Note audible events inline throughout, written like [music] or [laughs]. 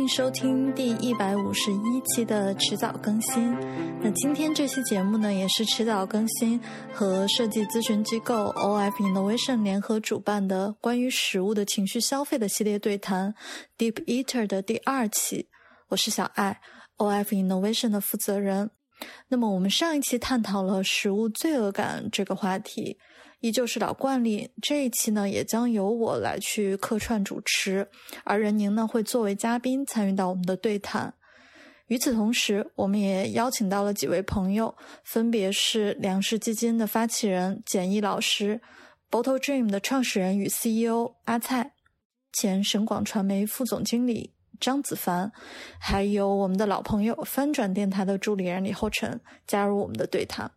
迎收听第一百五十一期的迟早更新。那今天这期节目呢，也是迟早更新和设计咨询机构 OF Innovation 联合主办的关于食物的情绪消费的系列对谈 Deep Eater 的第二期。我是小爱，OF Innovation 的负责人。那么我们上一期探讨了食物罪恶感这个话题。依旧是老惯例，这一期呢也将由我来去客串主持，而任宁呢会作为嘉宾参与到我们的对谈。与此同时，我们也邀请到了几位朋友，分别是粮食基金的发起人简易老师，Bottle Dream 的创始人与 CEO 阿菜，前省广传媒副总经理。张子凡，还有我们的老朋友翻转电台的助理人李厚辰加入我们的对谈。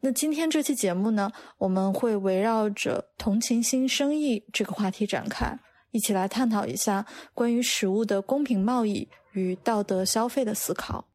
那今天这期节目呢，我们会围绕着同情心生意这个话题展开，一起来探讨一下关于食物的公平贸易与道德消费的思考。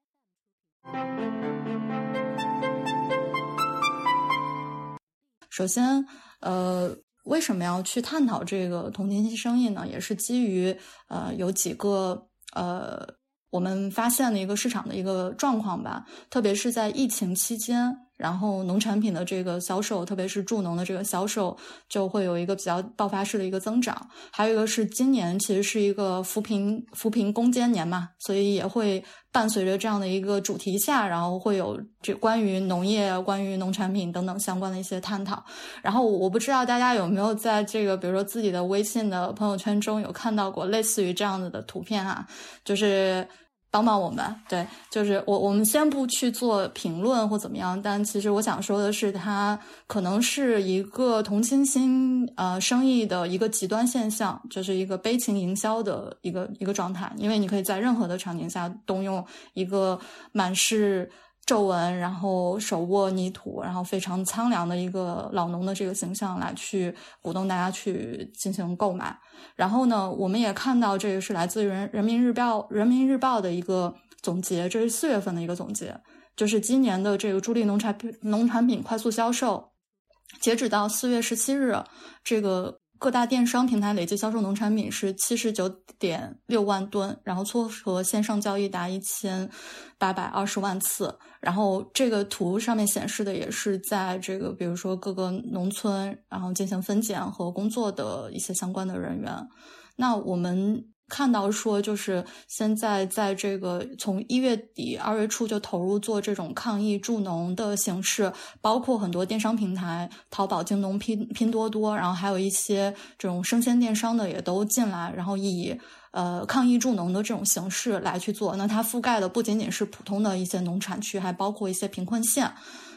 首先，呃。为什么要去探讨这个同情心生意呢？也是基于呃有几个呃我们发现的一个市场的一个状况吧，特别是在疫情期间。然后农产品的这个销售，特别是助农的这个销售，就会有一个比较爆发式的一个增长。还有一个是今年其实是一个扶贫扶贫攻坚年嘛，所以也会伴随着这样的一个主题下，然后会有这关于农业、关于农产品等等相关的一些探讨。然后我不知道大家有没有在这个比如说自己的微信的朋友圈中有看到过类似于这样子的图片啊，就是。帮帮我们，对，就是我，我们先不去做评论或怎么样，但其实我想说的是，它可能是一个同情心呃生意的一个极端现象，就是一个悲情营销的一个一个状态，因为你可以在任何的场景下动用一个满是。皱纹，然后手握泥土，然后非常苍凉的一个老农的这个形象来去鼓动大家去进行购买。然后呢，我们也看到这个是来自人人民日报人民日报的一个总结，这是四月份的一个总结，就是今年的这个助力农产品农产品快速销售，截止到四月十七日，这个。各大电商平台累计销售农产品是七十九点六万吨，然后撮合线上交易达一千八百二十万次。然后这个图上面显示的也是在这个，比如说各个农村，然后进行分拣和工作的一些相关的人员。那我们。看到说，就是现在在这个从一月底二月初就投入做这种抗疫助农的形式，包括很多电商平台，淘宝、京东、拼拼多多，然后还有一些这种生鲜电商的也都进来，然后以呃抗疫助农的这种形式来去做。那它覆盖的不仅仅是普通的一些农产区，还包括一些贫困县。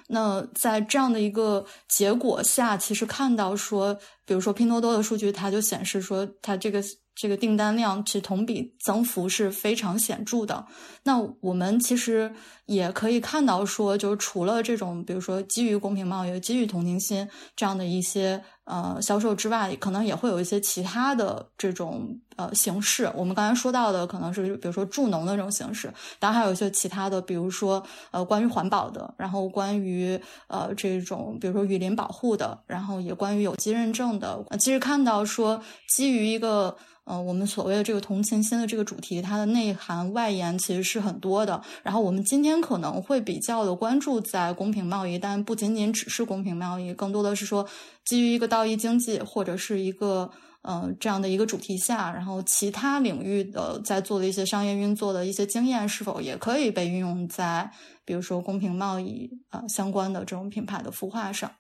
那在这样的一个结果下，其实看到说，比如说拼多多的数据，它就显示说，它这个。这个订单量其实同比增幅是非常显著的。那我们其实也可以看到，说就是除了这种，比如说基于公平贸易、基于同情心这样的一些呃销售之外，可能也会有一些其他的这种呃形式。我们刚才说到的可能是比如说助农的这种形式，当然还有一些其他的，比如说呃关于环保的，然后关于呃这种比如说雨林保护的，然后也关于有机认证的。其实看到说基于一个。嗯，我们所谓的这个同情心的这个主题，它的内涵外延其实是很多的。然后我们今天可能会比较的关注在公平贸易，但不仅仅只是公平贸易，更多的是说基于一个道义经济或者是一个呃这样的一个主题下，然后其他领域的在做的一些商业运作的一些经验，是否也可以被运用在比如说公平贸易啊相关的这种品牌的孵化上。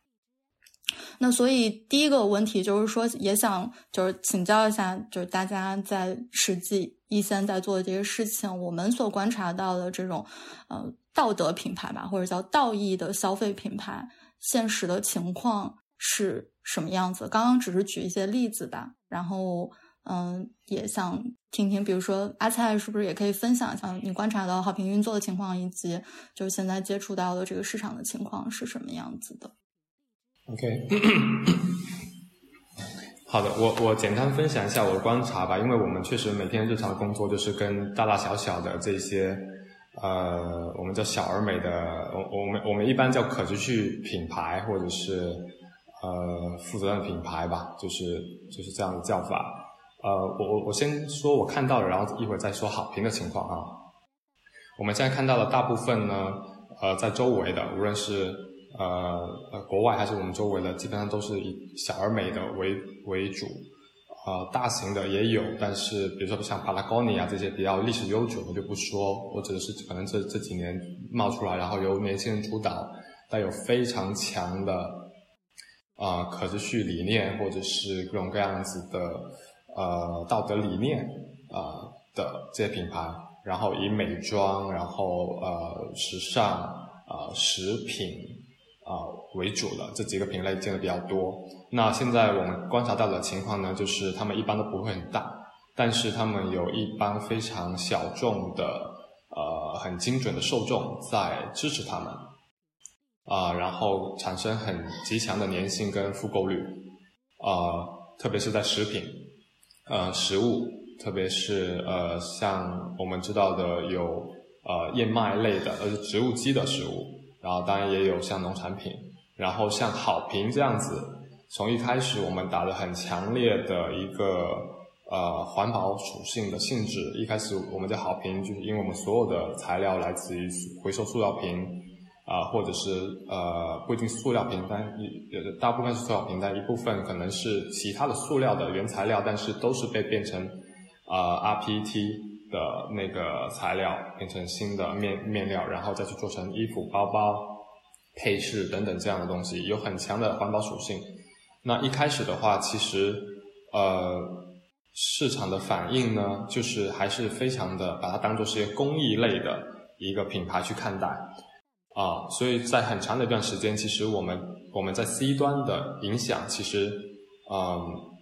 那所以第一个问题就是说，也想就是请教一下，就是大家在实际一线在做的这些事情，我们所观察到的这种呃道德品牌吧，或者叫道义的消费品牌，现实的情况是什么样子？刚刚只是举一些例子吧，然后嗯，也想听听，比如说阿菜是不是也可以分享一下你观察到好评运作的情况，以及就是现在接触到的这个市场的情况是什么样子的？OK，[coughs] 好的，我我简单分享一下我的观察吧，因为我们确实每天日常工作就是跟大大小小的这些，呃，我们叫小而美的，我我们我们一般叫可持续品牌或者是呃负责任品牌吧，就是就是这样的叫法。呃，我我我先说我看到的，然后一会儿再说好评的情况啊。我们现在看到的大部分呢，呃，在周围的，无论是呃呃国外还是我们周围的，基本上都是以小而美的为为主。呃，大型的也有，但是比如说像 Patagonia 这些比较历史悠久的就不说，我指的是可能这这几年冒出来，然后由年轻人主导，带有非常强的啊可持续理念或者是各种各样子的呃道德理念啊的这些品牌，然后以美妆，然后呃时尚啊食品。啊为主的这几个品类见的比较多。那现在我们观察到的情况呢，就是他们一般都不会很大，但是他们有一帮非常小众的呃很精准的受众在支持他们啊，然后产生很极强的粘性跟复购率啊，特别是在食品呃食物，特别是呃像我们知道的有呃燕麦类的呃植物基的食物。然后当然也有像农产品，然后像好评这样子，从一开始我们打的很强烈的一个呃环保属性的性质，一开始我们叫好评就是因为我们所有的材料来自于回收塑料瓶啊，或者是呃不一定塑料瓶，但一大部分是塑料瓶，但一部分可能是其他的塑料的原材料，但是都是被变成啊 RPT。的那个材料变成新的面面料，然后再去做成衣服、包包、配饰等等这样的东西，有很强的环保属性。那一开始的话，其实呃市场的反应呢，就是还是非常的把它当做是一个公益类的一个品牌去看待啊。所以在很长的一段时间，其实我们我们在 C 端的影响，其实嗯。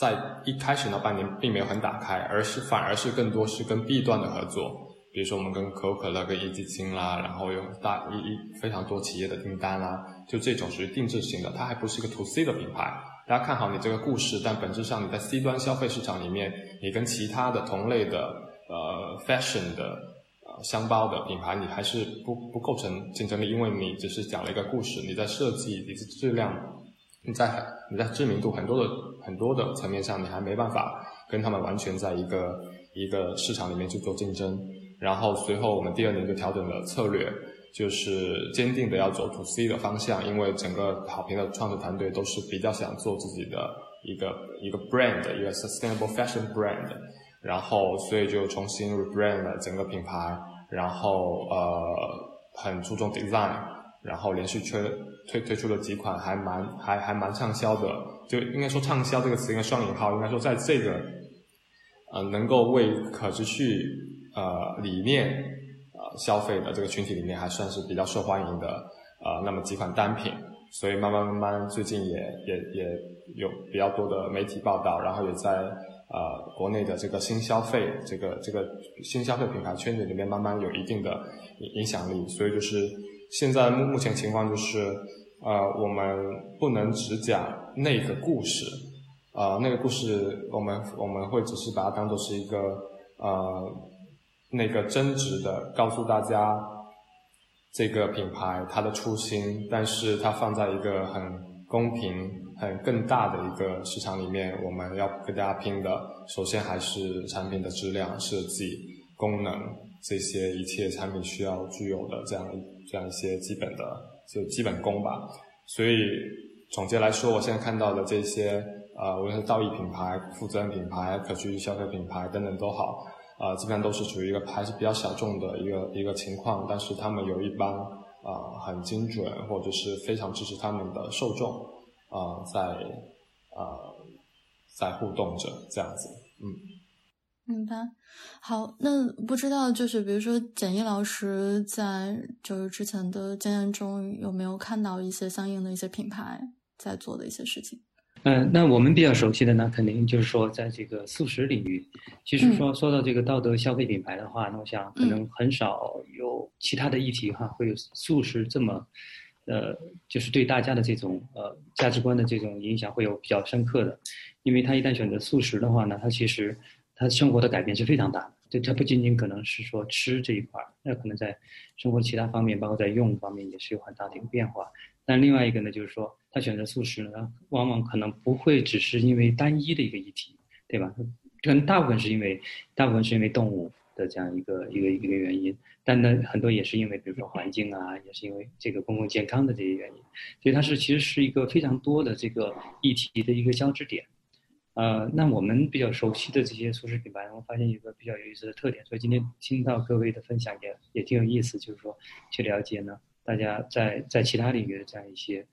在一开始那半年并没有很打开，而是反而是更多是跟 B 端的合作，比如说我们跟可口可乐、跟一基金啦，然后有大一一非常多企业的订单啦，就这种属于定制型的，它还不是一个 To C 的品牌。大家看好你这个故事，但本质上你在 C 端消费市场里面，你跟其他的同类的呃 Fashion 的呃箱包的品牌，你还是不不构成竞争力，因为你只是讲了一个故事，你在设计，你的质量。你在很你在知名度很多的很多的层面上，你还没办法跟他们完全在一个一个市场里面去做竞争。然后随后我们第二年就调整了策略，就是坚定的要走 to C 的方向，因为整个好评的创始团队都是比较想做自己的一个一个 brand，一个 sustainable fashion brand。然后所以就重新 rebrand 了整个品牌，然后呃很注重 design。然后连续缺推推出了几款还蛮还还蛮畅销的，就应该说畅销这个词应该双引号，应该说在这个呃能够为可持续呃理念呃消费的这个群体里面还算是比较受欢迎的呃那么几款单品，所以慢慢慢慢最近也也也有比较多的媒体报道，然后也在呃国内的这个新消费这个这个新消费品牌圈子里面慢慢有一定的影响力，所以就是。现在目目前情况就是，呃，我们不能只讲那个故事，啊，那个故事我们我们会只是把它当做是一个呃那个真实的告诉大家这个品牌它的初心，但是它放在一个很公平、很更大的一个市场里面，我们要跟大家拼的，首先还是产品的质量、设计、功能这些一切产品需要具有的这样一。这样一些基本的就基本功吧，所以总结来说，我现在看到的这些呃，无论是道义品牌、负责任品牌、可持续消费品牌等等都好，啊，基本上都是处于一个还是比较小众的一个一个情况，但是他们有一帮啊很精准或者是非常支持他们的受众啊在啊在互动着这样子，嗯。明白，好，那不知道就是比如说简一老师在就是之前的经验中有没有看到一些相应的一些品牌在做的一些事情？嗯，那我们比较熟悉的呢，肯定就是说在这个素食领域，其实说说到这个道德消费品牌的话，那我想可能很少有其他的议题哈，会有素食这么，呃，就是对大家的这种呃价值观的这种影响会有比较深刻的，因为他一旦选择素食的话呢，他其实。他生活的改变是非常大的，就他不仅仅可能是说吃这一块儿，那可能在生活其他方面，包括在用方面也是有很大的一个变化。但另外一个呢，就是说他选择素食呢，往往可能不会只是因为单一的一个议题，对吧？可能大部分是因为大部分是因为动物的这样一个一个一个原因，但呢，很多也是因为比如说环境啊，也是因为这个公共健康的这些原因，所以它是其实是一个非常多的这个议题的一个交织点。呃，那我们比较熟悉的这些素食品牌，我发现有个比较有意思的特点，所以今天听到各位的分享也也挺有意思，就是说去了解呢，大家在在其他领域的这样一些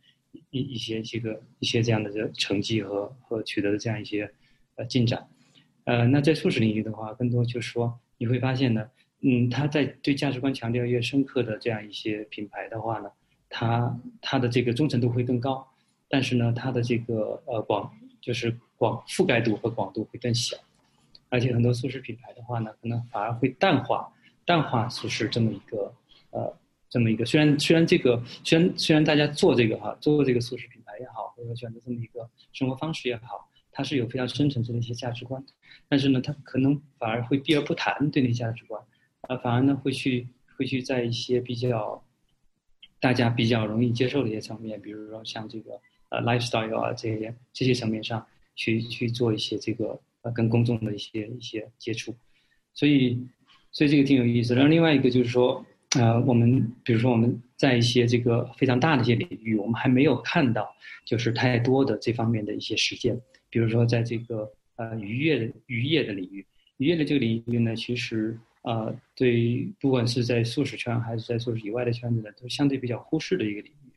一一些这个一些这样的这成绩和和取得的这样一些呃进展。呃，那在素食领域的话，更多就是说你会发现呢，嗯，他在对价值观强调越深刻的这样一些品牌的话呢，它它的这个忠诚度会更高，但是呢，它的这个呃广就是。广覆盖度和广度会更小，而且很多素食品牌的话呢，可能反而会淡化淡化素食这么一个呃这么一个。虽然虽然这个虽然虽然大家做这个哈做这个素食品牌也好，或者选择这么一个生活方式也好，它是有非常深层次的一些价值观，但是呢，它可能反而会避而不谈对那价值观，啊，反而呢会去会去在一些比较大家比较容易接受的一些层面，比如说像这个呃 lifestyle 啊这些这些层面上。去去做一些这个呃跟公众的一些一些接触，所以所以这个挺有意思。然后另外一个就是说，呃，我们比如说我们在一些这个非常大的一些领域，我们还没有看到就是太多的这方面的一些实践。比如说在这个呃渔业的渔业的领域，渔业的这个领域呢，其实呃对不管是在素食圈还是在素食以外的圈子呢，都相对比较忽视的一个领域。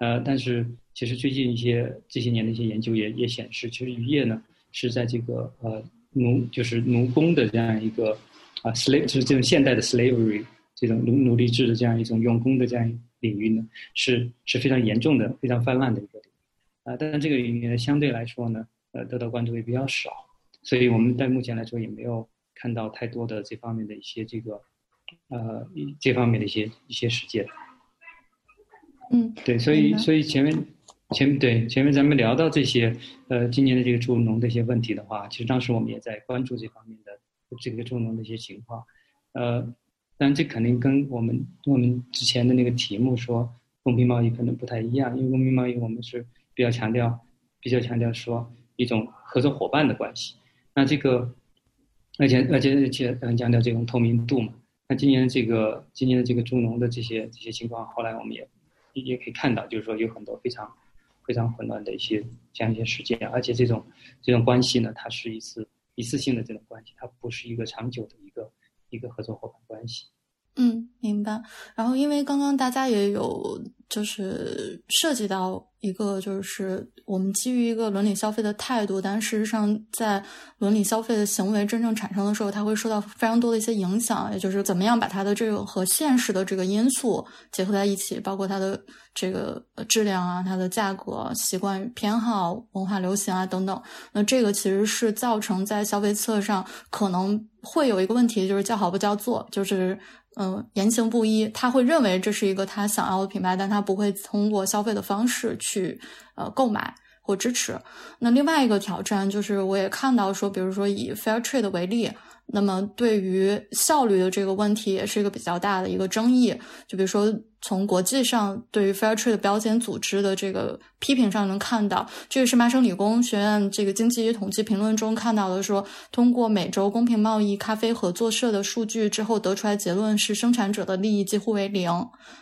呃，但是其实最近一些这些年的一些研究也也显示，其实渔业呢是在这个呃奴就是奴工的这样一个啊 slave 就是这种现代的 slavery 这种奴奴隶制的这样一种用工的这样领域呢是是非常严重的、非常泛滥的一个领域啊。但是这个领域呢相对来说呢呃得到关注也比较少，所以我们在目前来说也没有看到太多的这方面的一些这个呃这方面的一些一些实践。嗯，对，所以所以前面前对前面咱们聊到这些呃今年的这个助农的一些问题的话，其实当时我们也在关注这方面的这个助农的一些情况，呃，但这肯定跟我们我们之前的那个题目说公平贸易可能不太一样，因为公平贸易我们是比较强调比较强调说一种合作伙伴的关系，那这个而且而且而且很强调这种透明度嘛，那今年的这个今年的这个助农的这些这些情况，后来我们也。也可以看到，就是说有很多非常非常混乱的一些这样一些事件，而且这种这种关系呢，它是一次一次性的这种关系，它不是一个长久的一个一个合作伙伴关系。嗯，明白。然后，因为刚刚大家也有就是涉及到一个，就是我们基于一个伦理消费的态度，但事实上在伦理消费的行为真正产生的时候，它会受到非常多的一些影响，也就是怎么样把它的这个和现实的这个因素结合在一起，包括它的这个质量啊、它的价格、习惯偏好、文化流行啊等等。那这个其实是造成在消费侧上可能会有一个问题，就是叫好不叫座，就是。嗯，言行不一，他会认为这是一个他想要的品牌，但他不会通过消费的方式去呃购买或支持。那另外一个挑战就是，我也看到说，比如说以 Fair Trade 为例。那么，对于效率的这个问题，也是一个比较大的一个争议。就比如说，从国际上对于 Fair Trade 标签组织的这个批评上能看到，这个是麻省理工学院这个经济与统计评论中看到的，说通过每周公平贸易咖啡合作社的数据之后得出来结论是，生产者的利益几乎为零。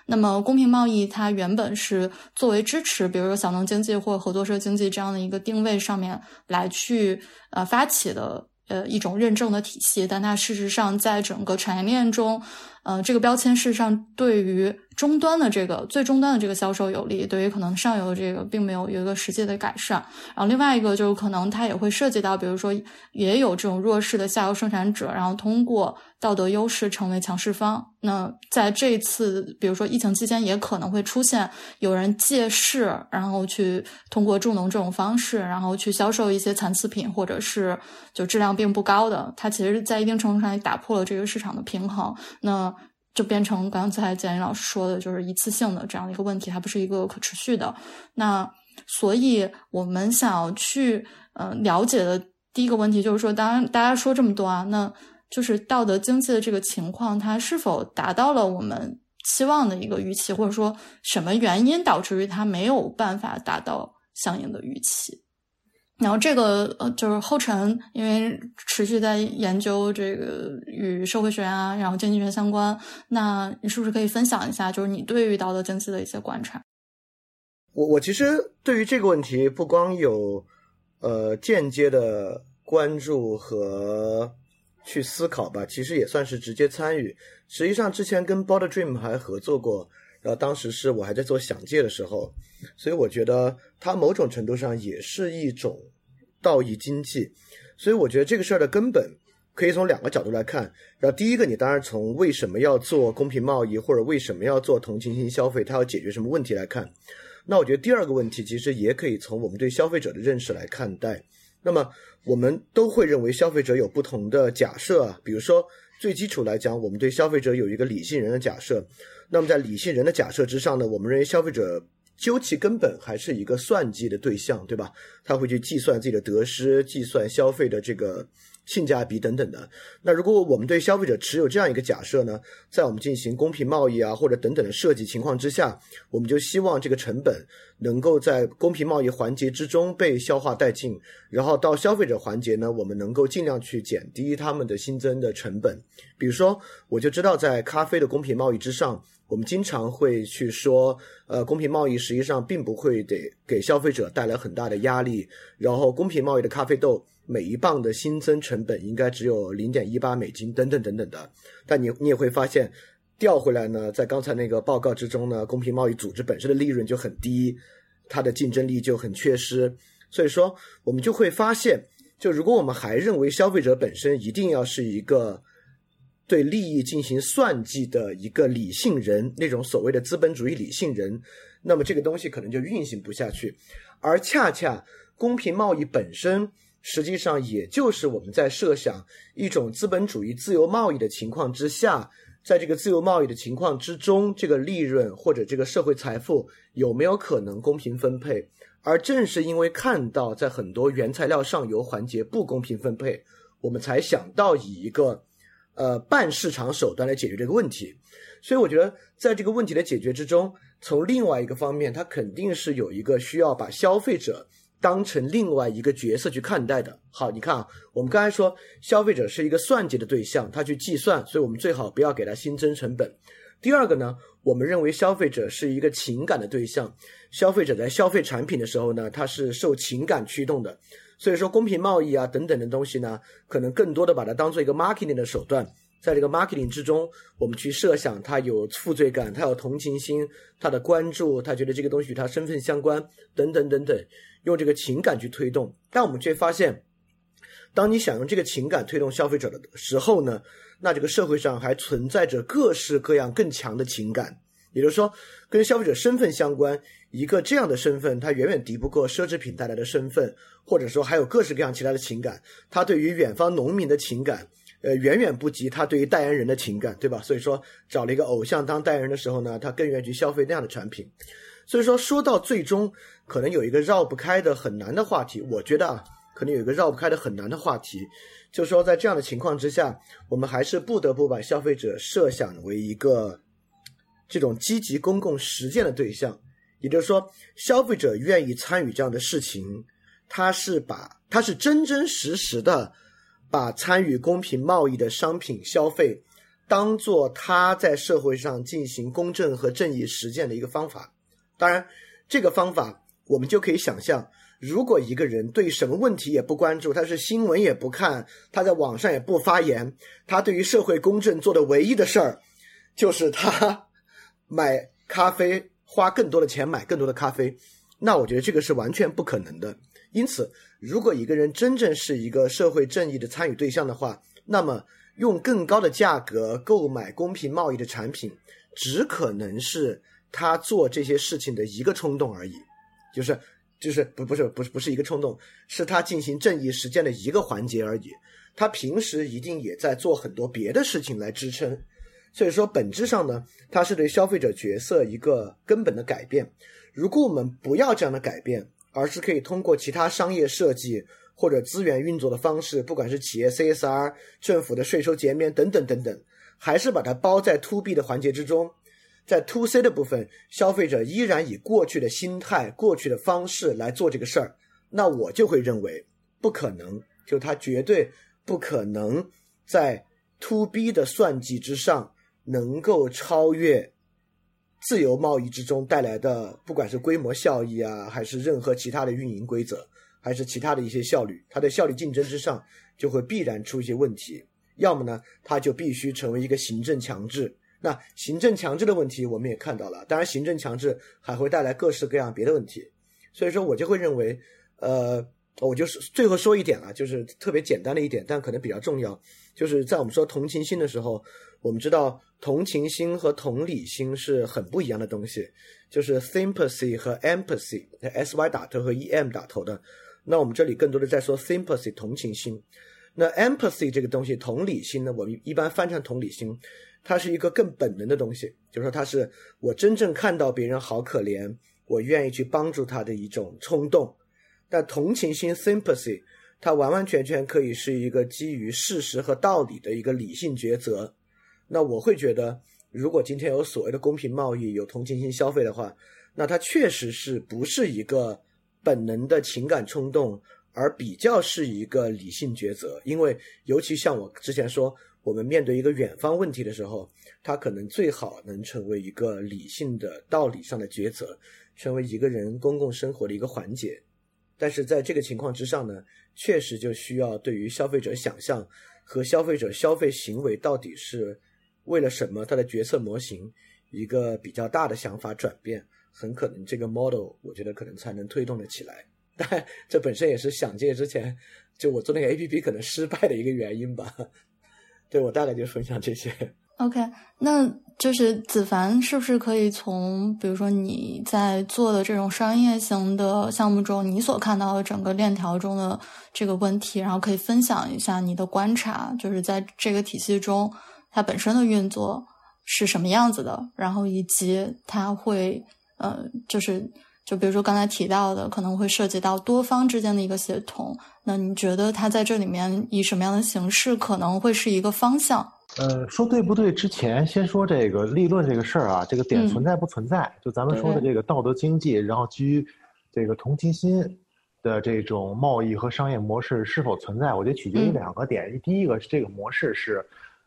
那么，公平贸易它原本是作为支持，比如说小农经济或合作社经济这样的一个定位上面来去呃发起的。呃，一种认证的体系，但它事实上在整个产业链中，呃，这个标签事实上对于。终端的这个最终端的这个销售有利，对于可能上游的这个并没有有一个实际的改善。然后另外一个就是可能它也会涉及到，比如说也有这种弱势的下游生产者，然后通过道德优势成为强势方。那在这次比如说疫情期间，也可能会出现有人借势，然后去通过助农这种方式，然后去销售一些残次品，或者是就质量并不高的。它其实，在一定程度上也打破了这个市场的平衡。那。就变成刚才简历老师说的，就是一次性的这样的一个问题，它不是一个可持续的。那所以我们想要去呃了解的第一个问题就是说，当然大家说这么多啊，那就是道德经济的这个情况，它是否达到了我们期望的一个预期，或者说什么原因导致于它没有办法达到相应的预期？然后这个呃，就是后尘，因为持续在研究这个与社会学啊，然后经济学相关，那你是不是可以分享一下，就是你对于道德经济的一些观察？我我其实对于这个问题，不光有呃间接的关注和去思考吧，其实也算是直接参与。实际上之前跟 Border Dream 还合作过，然后当时是我还在做想界的时候。所以我觉得它某种程度上也是一种道义经济，所以我觉得这个事儿的根本可以从两个角度来看。然后第一个，你当然从为什么要做公平贸易，或者为什么要做同情心消费，它要解决什么问题来看。那我觉得第二个问题其实也可以从我们对消费者的认识来看待。那么我们都会认为消费者有不同的假设啊，比如说最基础来讲，我们对消费者有一个理性人的假设。那么在理性人的假设之上呢，我们认为消费者。究其根本，还是一个算计的对象，对吧？他会去计算自己的得失，计算消费的这个性价比等等的。那如果我们对消费者持有这样一个假设呢，在我们进行公平贸易啊或者等等的设计情况之下，我们就希望这个成本能够在公平贸易环节之中被消化殆尽，然后到消费者环节呢，我们能够尽量去减低他们的新增的成本。比如说，我就知道在咖啡的公平贸易之上。我们经常会去说，呃，公平贸易实际上并不会给给消费者带来很大的压力。然后，公平贸易的咖啡豆每一磅的新增成本应该只有零点一八美金，等等等等的。但你你也会发现，调回来呢，在刚才那个报告之中呢，公平贸易组织本身的利润就很低，它的竞争力就很缺失。所以说，我们就会发现，就如果我们还认为消费者本身一定要是一个。对利益进行算计的一个理性人，那种所谓的资本主义理性人，那么这个东西可能就运行不下去。而恰恰公平贸易本身，实际上也就是我们在设想一种资本主义自由贸易的情况之下，在这个自由贸易的情况之中，这个利润或者这个社会财富有没有可能公平分配？而正是因为看到在很多原材料上游环节不公平分配，我们才想到以一个。呃，半市场手段来解决这个问题，所以我觉得在这个问题的解决之中，从另外一个方面，它肯定是有一个需要把消费者当成另外一个角色去看待的。好，你看啊，我们刚才说消费者是一个算计的对象，他去计算，所以我们最好不要给他新增成本。第二个呢，我们认为消费者是一个情感的对象，消费者在消费产品的时候呢，他是受情感驱动的。所以说，公平贸易啊等等的东西呢，可能更多的把它当做一个 marketing 的手段，在这个 marketing 之中，我们去设想他有负罪感，他有同情心，他的关注，他觉得这个东西与他身份相关，等等等等，用这个情感去推动。但我们却发现，当你想用这个情感推动消费者的时候呢，那这个社会上还存在着各式各样更强的情感，也就是说，跟消费者身份相关。一个这样的身份，它远远敌不过奢侈品带来的身份，或者说还有各式各样其他的情感。他对于远方农民的情感，呃，远远不及他对于代言人的情感，对吧？所以说，找了一个偶像当代言人的时候呢，他更愿意去消费那样的产品。所以说，说到最终，可能有一个绕不开的很难的话题。我觉得啊，可能有一个绕不开的很难的话题，就是说，在这样的情况之下，我们还是不得不把消费者设想为一个这种积极公共实践的对象。也就是说，消费者愿意参与这样的事情，他是把他是真真实实的把参与公平贸易的商品消费当做他在社会上进行公正和正义实践的一个方法。当然，这个方法我们就可以想象，如果一个人对什么问题也不关注，他是新闻也不看，他在网上也不发言，他对于社会公正做的唯一的事儿就是他 [laughs] 买咖啡。花更多的钱买更多的咖啡，那我觉得这个是完全不可能的。因此，如果一个人真正是一个社会正义的参与对象的话，那么用更高的价格购买公平贸易的产品，只可能是他做这些事情的一个冲动而已。就是，就是不不是不是不是一个冲动，是他进行正义实践的一个环节而已。他平时一定也在做很多别的事情来支撑。所以说，本质上呢，它是对消费者角色一个根本的改变。如果我们不要这样的改变，而是可以通过其他商业设计或者资源运作的方式，不管是企业 CSR、政府的税收减免等等等等，还是把它包在 To B 的环节之中，在 To C 的部分，消费者依然以过去的心态、过去的方式来做这个事儿，那我就会认为不可能，就它绝对不可能在 to B 的算计之上能够超越自由贸易之中带来的，不管是规模效益啊，还是任何其他的运营规则，还是其他的一些效率，它的效率竞争之上就会必然出一些问题。要么呢，它就必须成为一个行政强制。那行政强制的问题我们也看到了，当然行政强制还会带来各式各样别的问题，所以说我就会认为，呃，我就是最后说一点啊，就是特别简单的一点，但可能比较重要，就是在我们说同情心的时候，我们知道同情心和同理心是很不一样的东西，就是 sympathy 和 empathy，s y 打头和 e m 打头的，那我们这里更多的在说 sympathy 同情心，那 empathy 这个东西同理心呢，我们一般翻成同理心。它是一个更本能的东西，就是说，它是我真正看到别人好可怜，我愿意去帮助他的一种冲动。但同情心 （sympathy） 它完完全全可以是一个基于事实和道理的一个理性抉择。那我会觉得，如果今天有所谓的公平贸易，有同情心消费的话，那它确实是不是一个本能的情感冲动，而比较是一个理性抉择。因为尤其像我之前说。我们面对一个远方问题的时候，它可能最好能成为一个理性的道理上的抉择，成为一个人公共生活的一个环节。但是在这个情况之上呢，确实就需要对于消费者想象和消费者消费行为到底是为了什么，它的决策模型一个比较大的想法转变，很可能这个 model 我觉得可能才能推动的起来。但这本身也是想借之前就我做那个 A P P 可能失败的一个原因吧。对我大概就分享这些。OK，那就是子凡是不是可以从比如说你在做的这种商业型的项目中，你所看到的整个链条中的这个问题，然后可以分享一下你的观察，就是在这个体系中它本身的运作是什么样子的，然后以及它会呃，就是就比如说刚才提到的，可能会涉及到多方之间的一个协同。那你觉得它在这里面以什么样的形式可能会是一个方向？呃，说对不对？之前先说这个立论这个事儿啊，这个点存在不存在？就咱们说的这个道德经济，然后基于这个同情心的这种贸易和商业模式是否存在？我觉得取决于两个点。第一个是这个模式是，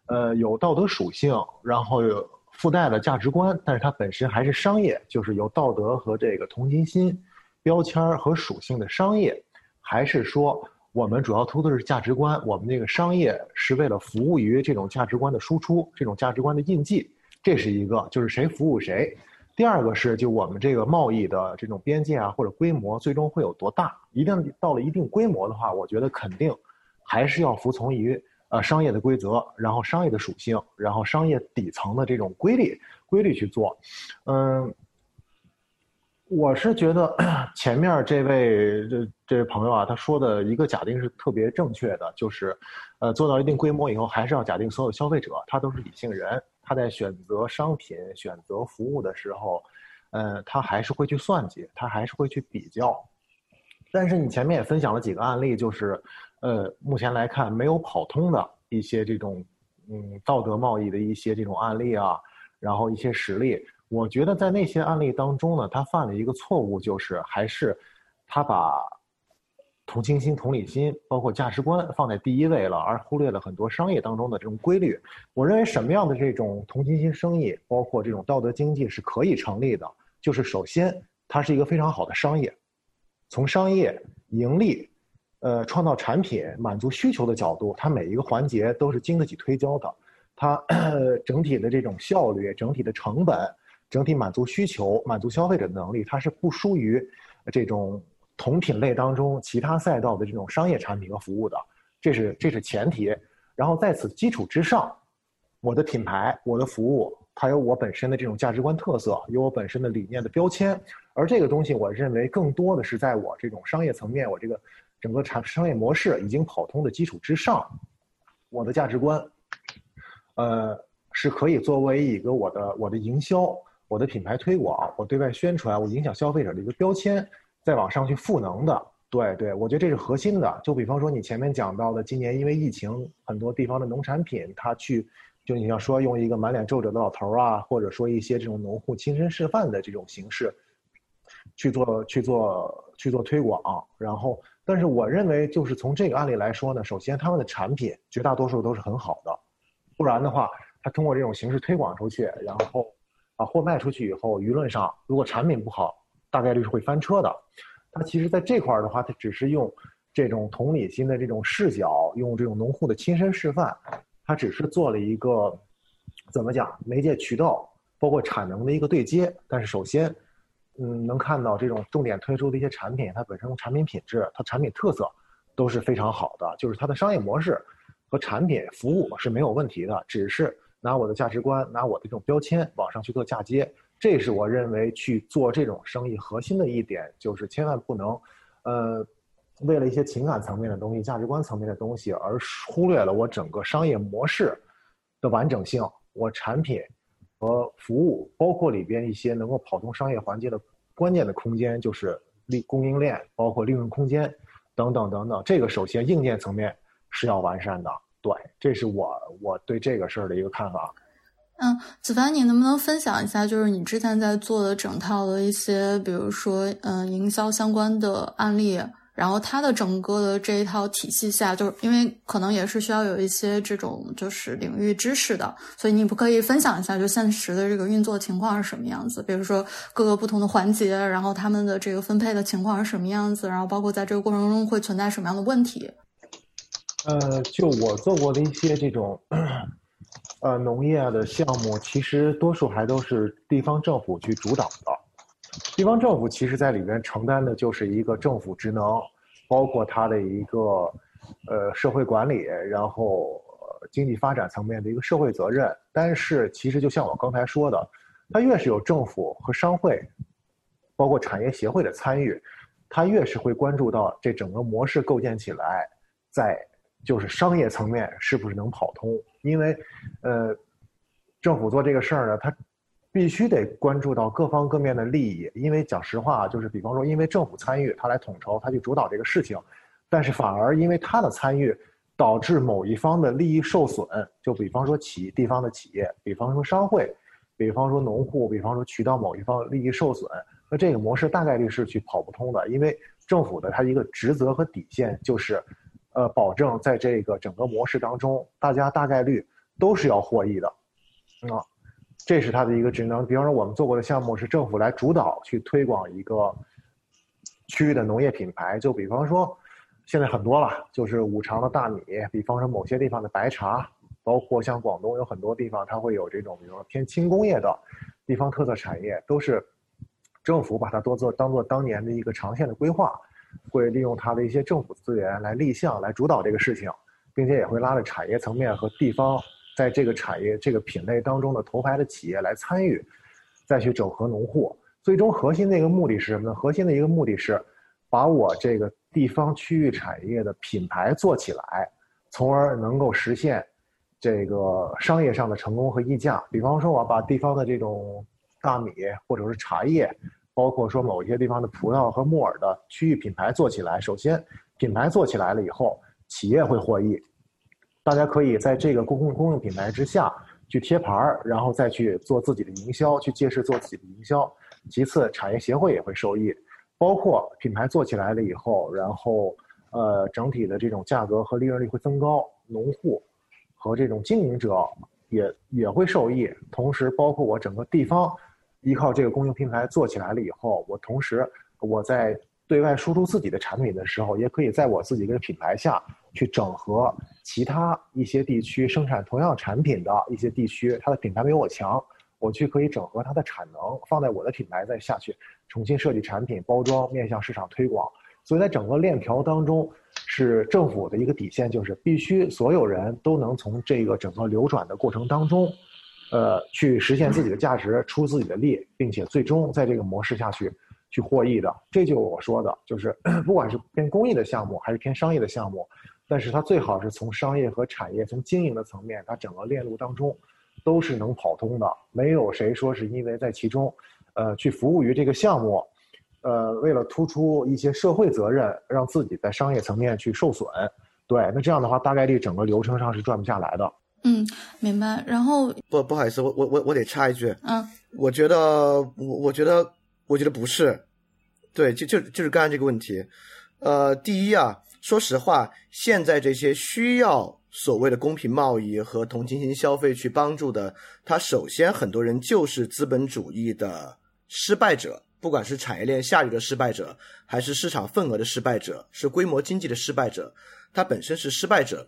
呃，有道德属性，然后有附带的价值观，但是它本身还是商业，就是有道德和这个同情心标签和属性的商业。还是说，我们主要突的是价值观，我们那个商业是为了服务于这种价值观的输出，这种价值观的印记，这是一个，就是谁服务谁。第二个是，就我们这个贸易的这种边界啊，或者规模，最终会有多大？一定到了一定规模的话，我觉得肯定还是要服从于呃商业的规则，然后商业的属性，然后商业底层的这种规律规律去做，嗯。我是觉得 [clears throat] 前面这位这这位朋友啊，他说的一个假定是特别正确的，就是，呃，做到一定规模以后，还是要假定所有消费者他都是理性人，他在选择商品、选择服务的时候，呃，他还是会去算计，他还是会去比较。但是你前面也分享了几个案例，就是，呃，目前来看没有跑通的一些这种，嗯，道德贸易的一些这种案例啊，然后一些实例。我觉得在那些案例当中呢，他犯了一个错误，就是还是他把同情心、同理心，包括价值观放在第一位了，而忽略了很多商业当中的这种规律。我认为什么样的这种同情心生意，包括这种道德经济是可以成立的，就是首先它是一个非常好的商业，从商业盈利、呃创造产品、满足需求的角度，它每一个环节都是经得起推敲的，它 [coughs] 整体的这种效率、整体的成本。整体满足需求、满足消费者的能力，它是不输于这种同品类当中其他赛道的这种商业产品和服务的，这是这是前提。然后在此基础之上，我的品牌、我的服务，它有我本身的这种价值观特色，有我本身的理念的标签。而这个东西，我认为更多的是在我这种商业层面，我这个整个产商业模式已经跑通的基础之上，我的价值观，呃，是可以作为一个我的我的营销。我的品牌推广，我对外宣传，我影响消费者的一个标签，再往上去赋能的，对对，我觉得这是核心的。就比方说你前面讲到的，今年因为疫情，很多地方的农产品，他去，就你像说用一个满脸皱褶的老头儿啊，或者说一些这种农户亲身示范的这种形式，去做去做去做推广。然后，但是我认为，就是从这个案例来说呢，首先他们的产品绝大多数都是很好的，不然的话，他通过这种形式推广出去，然后把货卖出去以后，舆论上如果产品不好，大概率是会翻车的。它其实在这块儿的话，它只是用这种同理心的这种视角，用这种农户的亲身示范，它只是做了一个怎么讲媒介渠道，包括产能的一个对接。但是首先，嗯，能看到这种重点推出的一些产品，它本身产品品质、它产品特色都是非常好的，就是它的商业模式和产品服务是没有问题的，只是拿我的价值观、拿我的这种标签往上去做嫁接。这是我认为去做这种生意核心的一点，就是千万不能，呃，为了一些情感层面的东西、价值观层面的东西，而忽略了我整个商业模式的完整性，我产品和服务，包括里边一些能够跑通商业环节的关键的空间，就是利供应链，包括利润空间等等等等。这个首先硬件层面是要完善的，对，这是我我对这个事儿的一个看法。嗯，子凡，你能不能分享一下，就是你之前在做的整套的一些，比如说，嗯，营销相关的案例，然后它的整个的这一套体系下，就是因为可能也是需要有一些这种就是领域知识的，所以你不可以分享一下，就现实的这个运作情况是什么样子？比如说各个不同的环节，然后他们的这个分配的情况是什么样子，然后包括在这个过程中会存在什么样的问题？呃，就我做过的一些这种。呃，农业的项目其实多数还都是地方政府去主导的。地方政府其实在里边承担的就是一个政府职能，包括它的一个呃社会管理，然后经济发展层面的一个社会责任。但是其实就像我刚才说的，它越是有政府和商会，包括产业协会的参与，它越是会关注到这整个模式构建起来，在。就是商业层面是不是能跑通？因为，呃，政府做这个事儿呢，他必须得关注到各方各面的利益。因为讲实话，就是比方说，因为政府参与，他来统筹，他去主导这个事情，但是反而因为他的参与，导致某一方的利益受损。就比方说企地方的企业，比方说商会，比方说农户，比方说渠道某一方利益受损，那这个模式大概率是去跑不通的。因为政府的它一个职责和底线就是。呃，保证在这个整个模式当中，大家大概率都是要获益的，啊，这是它的一个职能。比方说，我们做过的项目是政府来主导去推广一个区域的农业品牌，就比方说，现在很多了，就是五常的大米，比方说某些地方的白茶，包括像广东有很多地方，它会有这种比如说偏轻工业的地方特色产业，都是政府把它多做当做当年的一个长线的规划。会利用它的一些政府资源来立项、来主导这个事情，并且也会拉着产业层面和地方在这个产业这个品类当中的头牌的企业来参与，再去整合农户。最终核心的一个目的是什么呢？核心的一个目的是把我这个地方区域产业的品牌做起来，从而能够实现这个商业上的成功和溢价。比方说，我把地方的这种大米或者是茶叶。包括说某一些地方的葡萄和木耳的区域品牌做起来，首先品牌做起来了以后，企业会获益，大家可以在这个公共公用品牌之下去贴牌儿，然后再去做自己的营销，去借势做自己的营销。其次，产业协会也会受益，包括品牌做起来了以后，然后呃整体的这种价格和利润率会增高，农户和这种经营者也也会受益，同时包括我整个地方。依靠这个供应平台做起来了以后，我同时我在对外输出自己的产品的时候，也可以在我自己的品牌下去整合其他一些地区生产同样产品的一些地区，它的品牌没有我强，我去可以整合它的产能放在我的品牌再下去重新设计产品包装，面向市场推广。所以在整个链条当中，是政府的一个底线，就是必须所有人都能从这个整个流转的过程当中。呃，去实现自己的价值，出自己的力，并且最终在这个模式下去去获益的，这就是我说的，就是 [clears throat] 不管是偏公益的项目还是偏商业的项目，但是它最好是从商业和产业、从经营的层面，它整个链路当中都是能跑通的，没有谁说是因为在其中，呃，去服务于这个项目，呃，为了突出一些社会责任，让自己在商业层面去受损，对，那这样的话大概率整个流程上是转不下来的。嗯，明白。然后不不好意思，我我我我得插一句。嗯，我觉得我我觉得我觉得不是，对，就就就是刚才这个问题。呃，第一啊，说实话，现在这些需要所谓的公平贸易和同情心消费去帮助的，他首先很多人就是资本主义的失败者，不管是产业链下游的失败者，还是市场份额的失败者，是规模经济的失败者，它本身是失败者。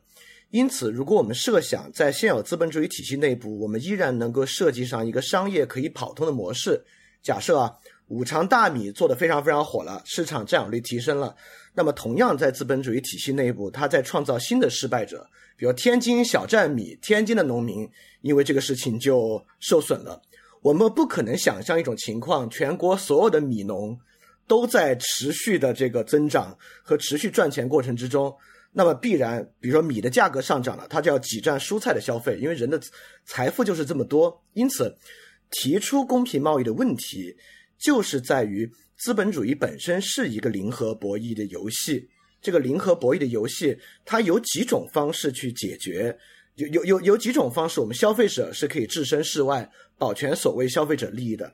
因此，如果我们设想在现有资本主义体系内部，我们依然能够设计上一个商业可以跑通的模式，假设啊。五常大米做的非常非常火了，市场占有率提升了。那么，同样在资本主义体系内部，它在创造新的失败者，比如天津小站米，天津的农民因为这个事情就受损了。我们不可能想象一种情况，全国所有的米农都在持续的这个增长和持续赚钱过程之中，那么必然，比如说米的价格上涨了，它就要挤占蔬菜的消费，因为人的财富就是这么多。因此，提出公平贸易的问题。就是在于资本主义本身是一个零和博弈的游戏，这个零和博弈的游戏，它有几种方式去解决，有有有有几种方式，我们消费者是可以置身事外，保全所谓消费者利益的。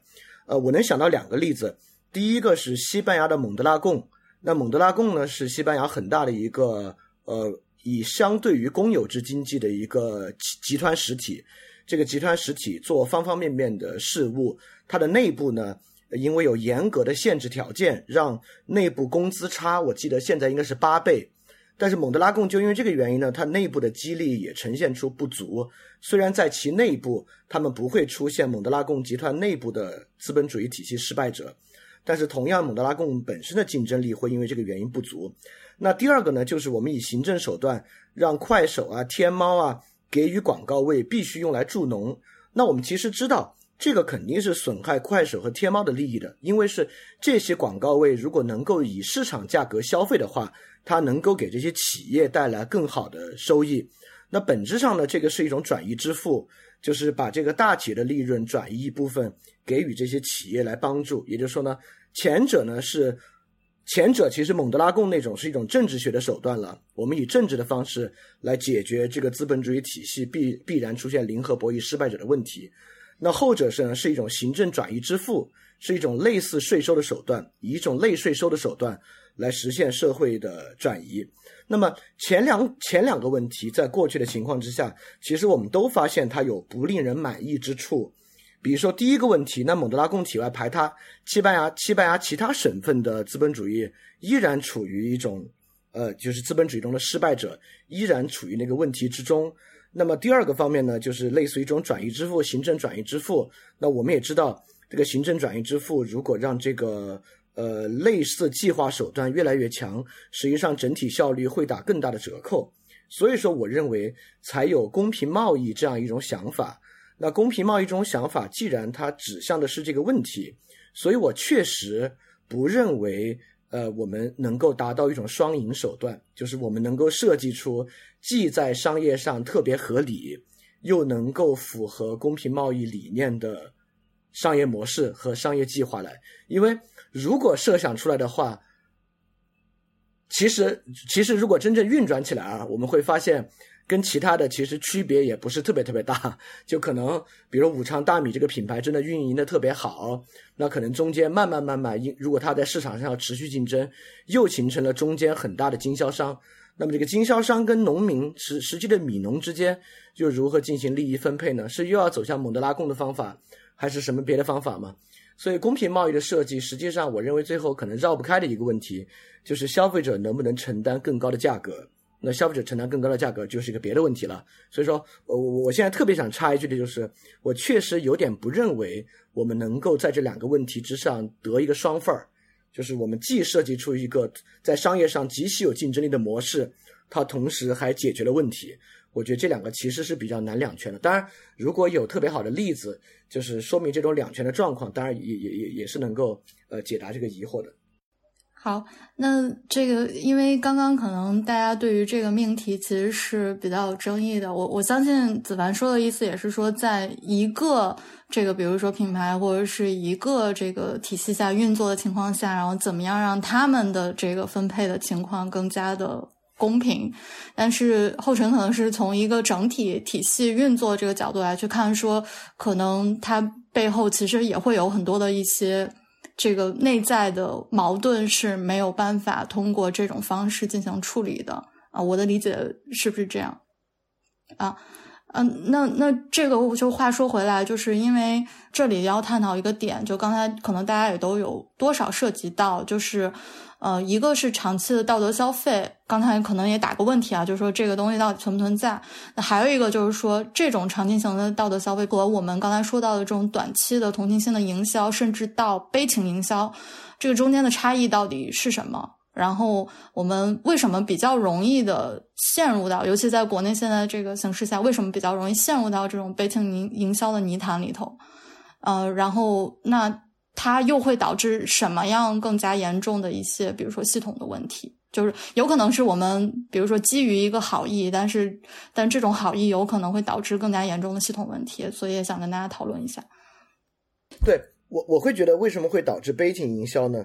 呃，我能想到两个例子，第一个是西班牙的蒙德拉贡，那蒙德拉贡呢是西班牙很大的一个呃，以相对于公有制经济的一个集集团实体，这个集团实体做方方面面的事务，它的内部呢。因为有严格的限制条件，让内部工资差，我记得现在应该是八倍。但是蒙德拉贡就因为这个原因呢，它内部的激励也呈现出不足。虽然在其内部，他们不会出现蒙德拉贡集团内部的资本主义体系失败者，但是同样，蒙德拉贡本身的竞争力会因为这个原因不足。那第二个呢，就是我们以行政手段让快手啊、天猫啊给予广告位，必须用来助农。那我们其实知道。这个肯定是损害快手和天猫的利益的，因为是这些广告位如果能够以市场价格消费的话，它能够给这些企业带来更好的收益。那本质上呢，这个是一种转移支付，就是把这个大企业的利润转移一部分给予这些企业来帮助。也就是说呢，前者呢是前者其实蒙德拉贡那种是一种政治学的手段了，我们以政治的方式来解决这个资本主义体系必必然出现零和博弈失败者的问题。那后者是呢，是一种行政转移支付，是一种类似税收的手段，以一种类税收的手段来实现社会的转移。那么前两前两个问题，在过去的情况之下，其实我们都发现它有不令人满意之处。比如说第一个问题，那蒙德拉贡体外排他，西班牙西班牙其他省份的资本主义依然处于一种，呃，就是资本主义中的失败者，依然处于那个问题之中。那么第二个方面呢，就是类似于一种转移支付、行政转移支付。那我们也知道，这个行政转移支付如果让这个呃类似计划手段越来越强，实际上整体效率会打更大的折扣。所以说，我认为才有公平贸易这样一种想法。那公平贸易这种想法，既然它指向的是这个问题，所以我确实不认为。呃，我们能够达到一种双赢手段，就是我们能够设计出既在商业上特别合理，又能够符合公平贸易理念的商业模式和商业计划来。因为如果设想出来的话，其实其实如果真正运转起来啊，我们会发现。跟其他的其实区别也不是特别特别大，[laughs] 就可能比如武昌大米这个品牌真的运营的特别好，那可能中间慢慢慢慢，因如果它在市场上要持续竞争，又形成了中间很大的经销商，那么这个经销商跟农民实实际的米农之间又如何进行利益分配呢？是又要走向蒙德拉贡的方法，还是什么别的方法吗？所以公平贸易的设计，实际上我认为最后可能绕不开的一个问题，就是消费者能不能承担更高的价格。那消费者承担更高的价格就是一个别的问题了。所以说，我我现在特别想插一句的就是，我确实有点不认为我们能够在这两个问题之上得一个双份儿，就是我们既设计出一个在商业上极其有竞争力的模式，它同时还解决了问题。我觉得这两个其实是比较难两全的。当然，如果有特别好的例子，就是说明这种两全的状况，当然也也也也是能够呃解答这个疑惑的。好，那这个因为刚刚可能大家对于这个命题其实是比较有争议的。我我相信子凡说的意思也是说，在一个这个比如说品牌或者是一个这个体系下运作的情况下，然后怎么样让他们的这个分配的情况更加的公平。但是后尘可能是从一个整体体系运作这个角度来去看，说可能它背后其实也会有很多的一些。这个内在的矛盾是没有办法通过这种方式进行处理的啊。我的理解是不是这样？啊？嗯，那那这个就话说回来，就是因为这里要探讨一个点，就刚才可能大家也都有多少涉及到，就是呃，一个是长期的道德消费，刚才可能也打个问题啊，就是说这个东西到底存不存在？那还有一个就是说，这种长期型的道德消费和我们刚才说到的这种短期的同情心的营销，甚至到悲情营销，这个中间的差异到底是什么？然后我们为什么比较容易的陷入到，尤其在国内现在这个形势下，为什么比较容易陷入到这种悲情营营销的泥潭里头？呃，然后那它又会导致什么样更加严重的一些，比如说系统的问题？就是有可能是我们，比如说基于一个好意，但是但这种好意有可能会导致更加严重的系统问题，所以也想跟大家讨论一下。对我我会觉得为什么会导致悲情营销呢？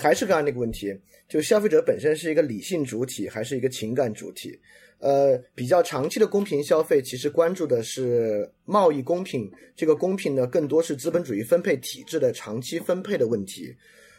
还是刚刚那个问题，就消费者本身是一个理性主体还是一个情感主体？呃，比较长期的公平消费其实关注的是贸易公平，这个公平呢更多是资本主义分配体制的长期分配的问题。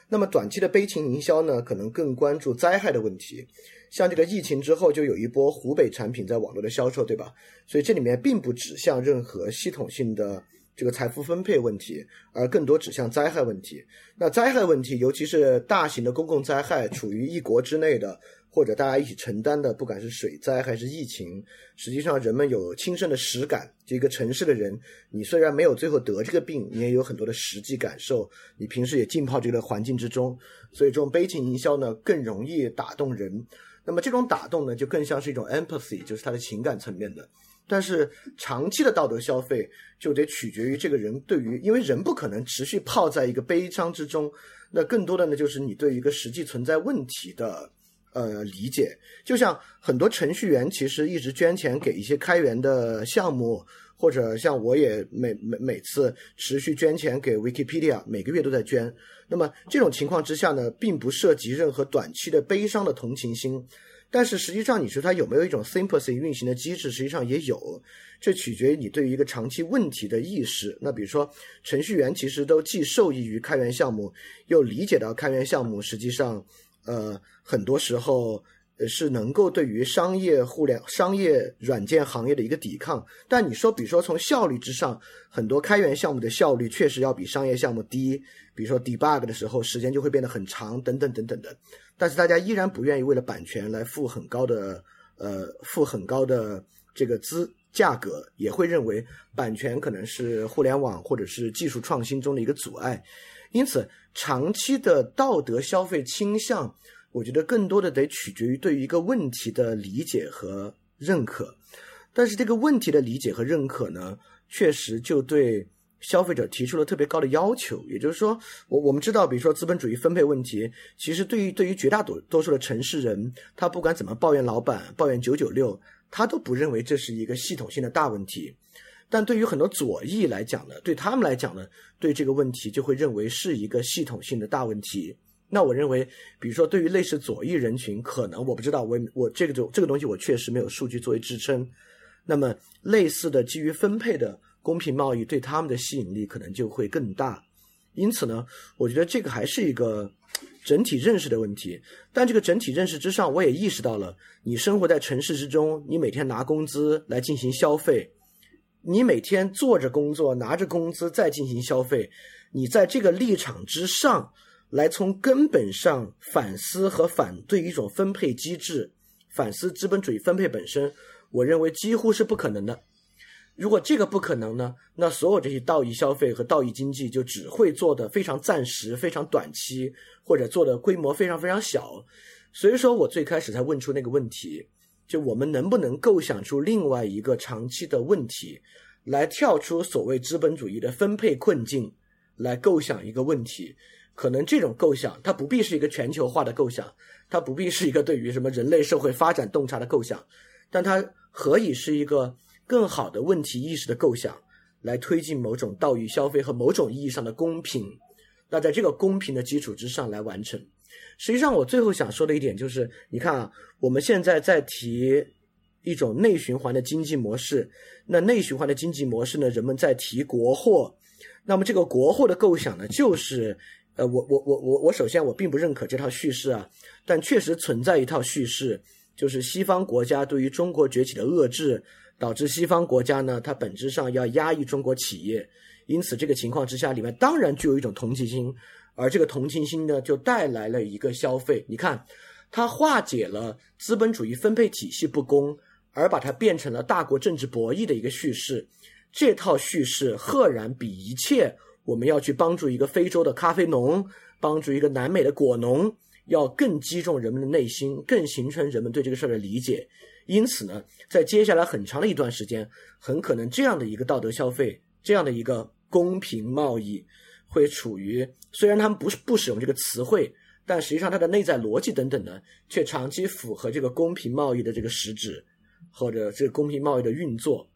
那么短期的悲情营销呢，可能更关注灾害的问题。像这个疫情之后就有一波湖北产品在网络的销售，对吧？所以这里面并不指向任何系统性的。这个财富分配问题，而更多指向灾害问题。那灾害问题，尤其是大型的公共灾害，处于一国之内的，或者大家一起承担的，不管是水灾还是疫情，实际上人们有亲身的实感。这个城市的人，你虽然没有最后得这个病，你也有很多的实际感受。你平时也浸泡这个环境之中，所以这种悲情营销呢，更容易打动人。那么这种打动呢，就更像是一种 empathy，就是他的情感层面的。但是长期的道德消费就得取决于这个人对于，因为人不可能持续泡在一个悲伤之中，那更多的呢就是你对于一个实际存在问题的呃理解。就像很多程序员其实一直捐钱给一些开源的项目，或者像我也每每每次持续捐钱给 Wikipedia，每个月都在捐。那么这种情况之下呢，并不涉及任何短期的悲伤的同情心。但是实际上，你说它有没有一种 sympathy 运行的机制？实际上也有，这取决于你对于一个长期问题的意识。那比如说，程序员其实都既受益于开源项目，又理解到开源项目实际上，呃，很多时候。呃，是能够对于商业互联、商业软件行业的一个抵抗。但你说，比如说从效率之上，很多开源项目的效率确实要比商业项目低。比如说 debug 的时候，时间就会变得很长，等等等等的。但是大家依然不愿意为了版权来付很高的，呃，付很高的这个资价格，也会认为版权可能是互联网或者是技术创新中的一个阻碍。因此，长期的道德消费倾向。我觉得更多的得取决于对于一个问题的理解和认可，但是这个问题的理解和认可呢，确实就对消费者提出了特别高的要求。也就是说，我我们知道，比如说资本主义分配问题，其实对于对于绝大多多数的城市人，他不管怎么抱怨老板、抱怨九九六，他都不认为这是一个系统性的大问题。但对于很多左翼来讲呢，对他们来讲呢，对这个问题就会认为是一个系统性的大问题。那我认为，比如说对于类似左翼人群，可能我不知道，我我这个就这个东西，我确实没有数据作为支撑。那么类似的基于分配的公平贸易，对他们的吸引力可能就会更大。因此呢，我觉得这个还是一个整体认识的问题。但这个整体认识之上，我也意识到了，你生活在城市之中，你每天拿工资来进行消费，你每天做着工作，拿着工资再进行消费，你在这个立场之上。来从根本上反思和反对一种分配机制，反思资本主义分配本身，我认为几乎是不可能的。如果这个不可能呢，那所有这些道义消费和道义经济就只会做的非常暂时、非常短期，或者做的规模非常非常小。所以说我最开始才问出那个问题，就我们能不能构想出另外一个长期的问题，来跳出所谓资本主义的分配困境，来构想一个问题。可能这种构想，它不必是一个全球化的构想，它不必是一个对于什么人类社会发展洞察的构想，但它何以是一个更好的问题意识的构想，来推进某种道义消费和某种意义上的公平？那在这个公平的基础之上来完成。实际上，我最后想说的一点就是，你看啊，我们现在在提一种内循环的经济模式，那内循环的经济模式呢，人们在提国货，那么这个国货的构想呢，就是。呃，我我我我我首先我并不认可这套叙事啊，但确实存在一套叙事，就是西方国家对于中国崛起的遏制，导致西方国家呢，它本质上要压抑中国企业，因此这个情况之下，里面当然具有一种同情心，而这个同情心呢，就带来了一个消费。你看，它化解了资本主义分配体系不公，而把它变成了大国政治博弈的一个叙事。这套叙事赫然比一切。我们要去帮助一个非洲的咖啡农，帮助一个南美的果农，要更击中人们的内心，更形成人们对这个事儿的理解。因此呢，在接下来很长的一段时间，很可能这样的一个道德消费，这样的一个公平贸易，会处于虽然他们不是不使用这个词汇，但实际上它的内在逻辑等等呢，却长期符合这个公平贸易的这个实质，或者这个公平贸易的运作。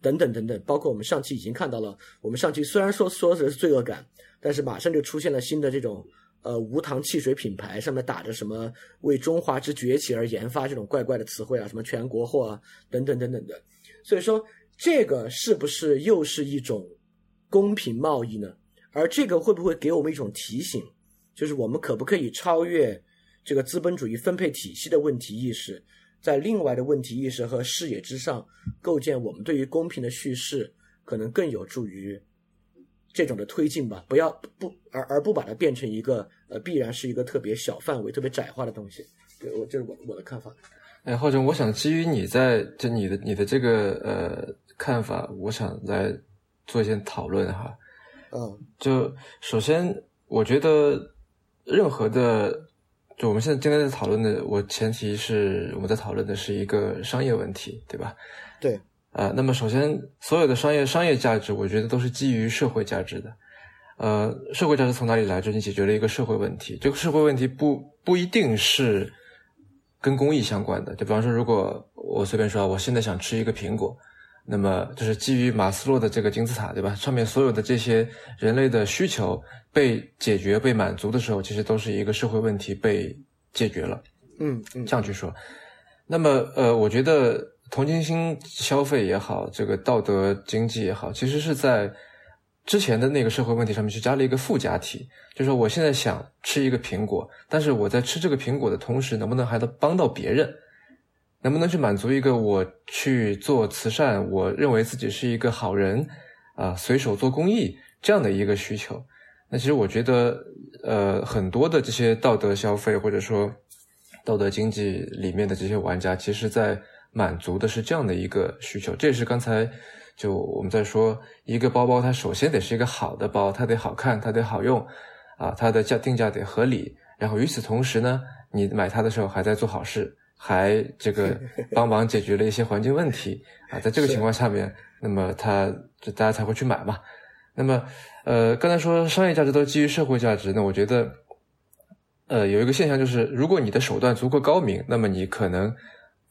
等等等等，包括我们上期已经看到了，我们上期虽然说说的是罪恶感，但是马上就出现了新的这种呃无糖汽水品牌，上面打着什么为中华之崛起而研发这种怪怪的词汇啊，什么全国货啊，等等等等的。所以说，这个是不是又是一种公平贸易呢？而这个会不会给我们一种提醒，就是我们可不可以超越这个资本主义分配体系的问题意识？在另外的问题意识和视野之上，构建我们对于公平的叙事，可能更有助于这种的推进吧。不要不而而不把它变成一个呃，必然是一个特别小范围、特别窄化的东西。对我这是我我的看法。哎，浩哲，我想基于你在就你的你的这个呃看法，我想来做一些讨论哈。嗯，就首先，我觉得任何的。就我们现在今天在讨论的，我前提是我们在讨论的是一个商业问题，对吧？对。啊，那么首先，所有的商业商业价值，我觉得都是基于社会价值的。呃，社会价值从哪里来？就你解决了一个社会问题。这个社会问题不不一定是跟公益相关的。就比方说，如果我随便说，我现在想吃一个苹果，那么就是基于马斯洛的这个金字塔，对吧？上面所有的这些人类的需求。被解决、被满足的时候，其实都是一个社会问题被解决了。嗯嗯，这样去说。那么，呃，我觉得同情心消费也好，这个道德经济也好，其实是在之前的那个社会问题上面去加了一个附加题，就是说我现在想吃一个苹果，但是我在吃这个苹果的同时，能不能还能帮到别人？能不能去满足一个我去做慈善，我认为自己是一个好人啊，随手做公益这样的一个需求？那其实我觉得，呃，很多的这些道德消费或者说道德经济里面的这些玩家，其实在满足的是这样的一个需求。这也是刚才就我们在说，一个包包它首先得是一个好的包，它得好看，它得好用，啊，它的价定价得合理。然后与此同时呢，你买它的时候还在做好事，还这个 [laughs] 帮忙解决了一些环境问题啊，在这个情况下面，那么他就大家才会去买嘛。那么，呃，刚才说商业价值都基于社会价值，那我觉得，呃，有一个现象就是，如果你的手段足够高明，那么你可能，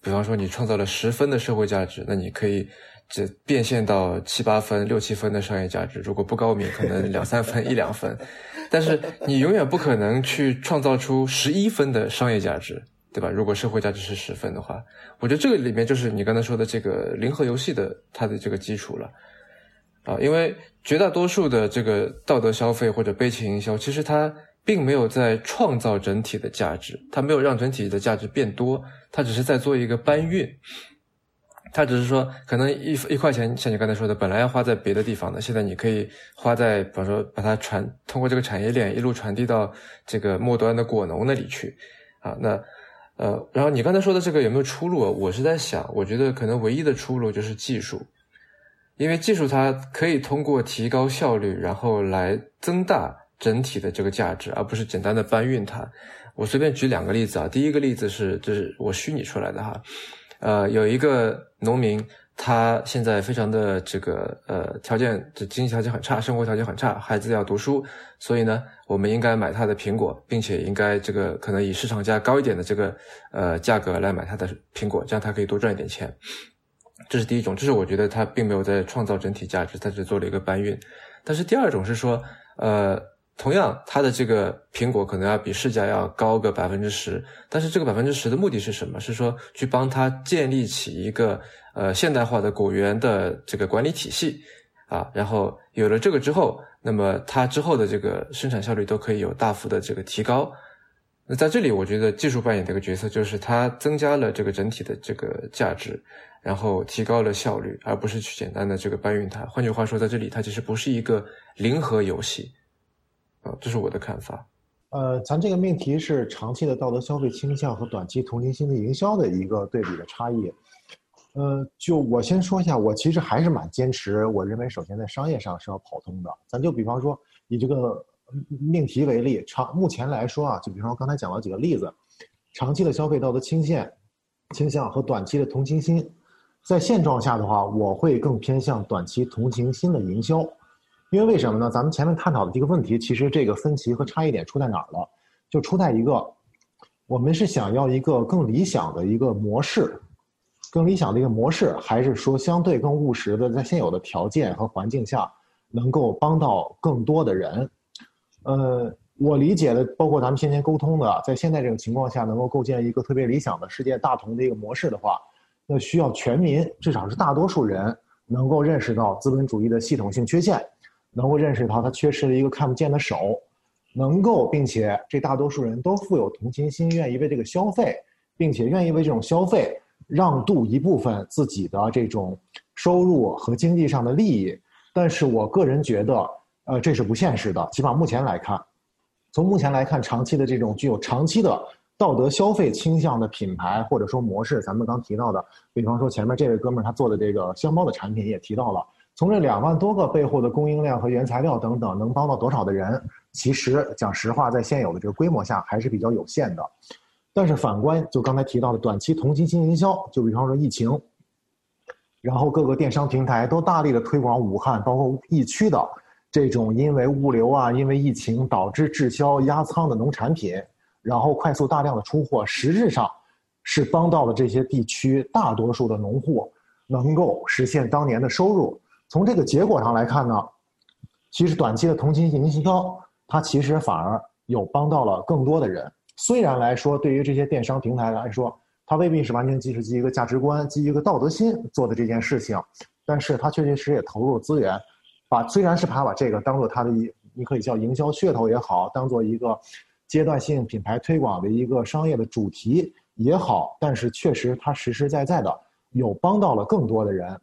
比方说你创造了十分的社会价值，那你可以这变现到七八分、六七分的商业价值。如果不高明，可能两三分、一两分，[laughs] 但是你永远不可能去创造出十一分的商业价值，对吧？如果社会价值是十分的话，我觉得这个里面就是你刚才说的这个零和游戏的它的这个基础了。啊，因为绝大多数的这个道德消费或者悲情营销，其实它并没有在创造整体的价值，它没有让整体的价值变多，它只是在做一个搬运。它只是说，可能一一块钱，像你刚才说的，本来要花在别的地方的，现在你可以花在，比方说把它传通过这个产业链一路传递到这个末端的果农那里去。啊，那呃，然后你刚才说的这个有没有出路？我是在想，我觉得可能唯一的出路就是技术。因为技术它可以通过提高效率，然后来增大整体的这个价值，而不是简单的搬运它。我随便举两个例子啊，第一个例子是，就是我虚拟出来的哈，呃，有一个农民，他现在非常的这个呃条件，这经济条件很差，生活条件很差，孩子要读书，所以呢，我们应该买他的苹果，并且应该这个可能以市场价高一点的这个呃价格来买他的苹果，这样他可以多赚一点钱。这是第一种，这是我觉得他并没有在创造整体价值，他只做了一个搬运。但是第二种是说，呃，同样他的这个苹果可能要比市价要高个百分之十，但是这个百分之十的目的是什么？是说去帮他建立起一个呃现代化的果园的这个管理体系啊，然后有了这个之后，那么它之后的这个生产效率都可以有大幅的这个提高。那在这里，我觉得技术扮演的一个角色就是它增加了这个整体的这个价值，然后提高了效率，而不是去简单的这个搬运它。换句话说，在这里它其实不是一个零和游戏，啊，这是我的看法。呃，咱这个命题是长期的道德消费倾向和短期同情心的营销的一个对比的差异。呃，就我先说一下，我其实还是蛮坚持，我认为首先在商业上是要跑通的。咱就比方说以这个命题为例，长目前来说啊，就比方说刚才讲了几个例子，长期的消费道德倾向倾向和短期的同情心，在现状下的话，我会更偏向短期同情心的营销。因为为什么呢？咱们前面探讨的这个问题，其实这个分歧和差异点出在哪儿了？就出在一个，我们是想要一个更理想的一个模式，更理想的一个模式，还是说相对更务实的，在现有的条件和环境下，能够帮到更多的人？呃，我理解的，包括咱们先前沟通的，在现在这种情况下，能够构建一个特别理想的世界大同的一个模式的话，那需要全民，至少是大多数人，能够认识到资本主义的系统性缺陷。能够认识到它缺失了一个看不见的手，能够并且这大多数人都富有同情心，愿意为这个消费，并且愿意为这种消费让渡一部分自己的这种收入和经济上的利益。但是我个人觉得，呃，这是不现实的。起码目前来看，从目前来看，长期的这种具有长期的道德消费倾向的品牌或者说模式，咱们刚提到的，比方说前面这位哥们儿他做的这个箱包的产品也提到了。从这两万多个背后的供应量和原材料等等，能帮到多少的人？其实讲实话，在现有的这个规模下还是比较有限的。但是反观，就刚才提到的短期同情心营销，就比方说疫情，然后各个电商平台都大力的推广武汉，包括疫区的这种因为物流啊，因为疫情导致滞销压仓的农产品，然后快速大量的出货，实质上是帮到了这些地区大多数的农户能够实现当年的收入。从这个结果上来看呢，其实短期的同情心营销，它其实反而有帮到了更多的人。虽然来说，对于这些电商平台来说，它未必是完全基于一个价值观、基于一个道德心做的这件事情，但是它确确实实也投入了资源，把虽然是把把这个当做它的一，你可以叫营销噱头也好，当做一个阶段性品牌推广的一个商业的主题也好，但是确实它实实在在的有帮到了更多的人。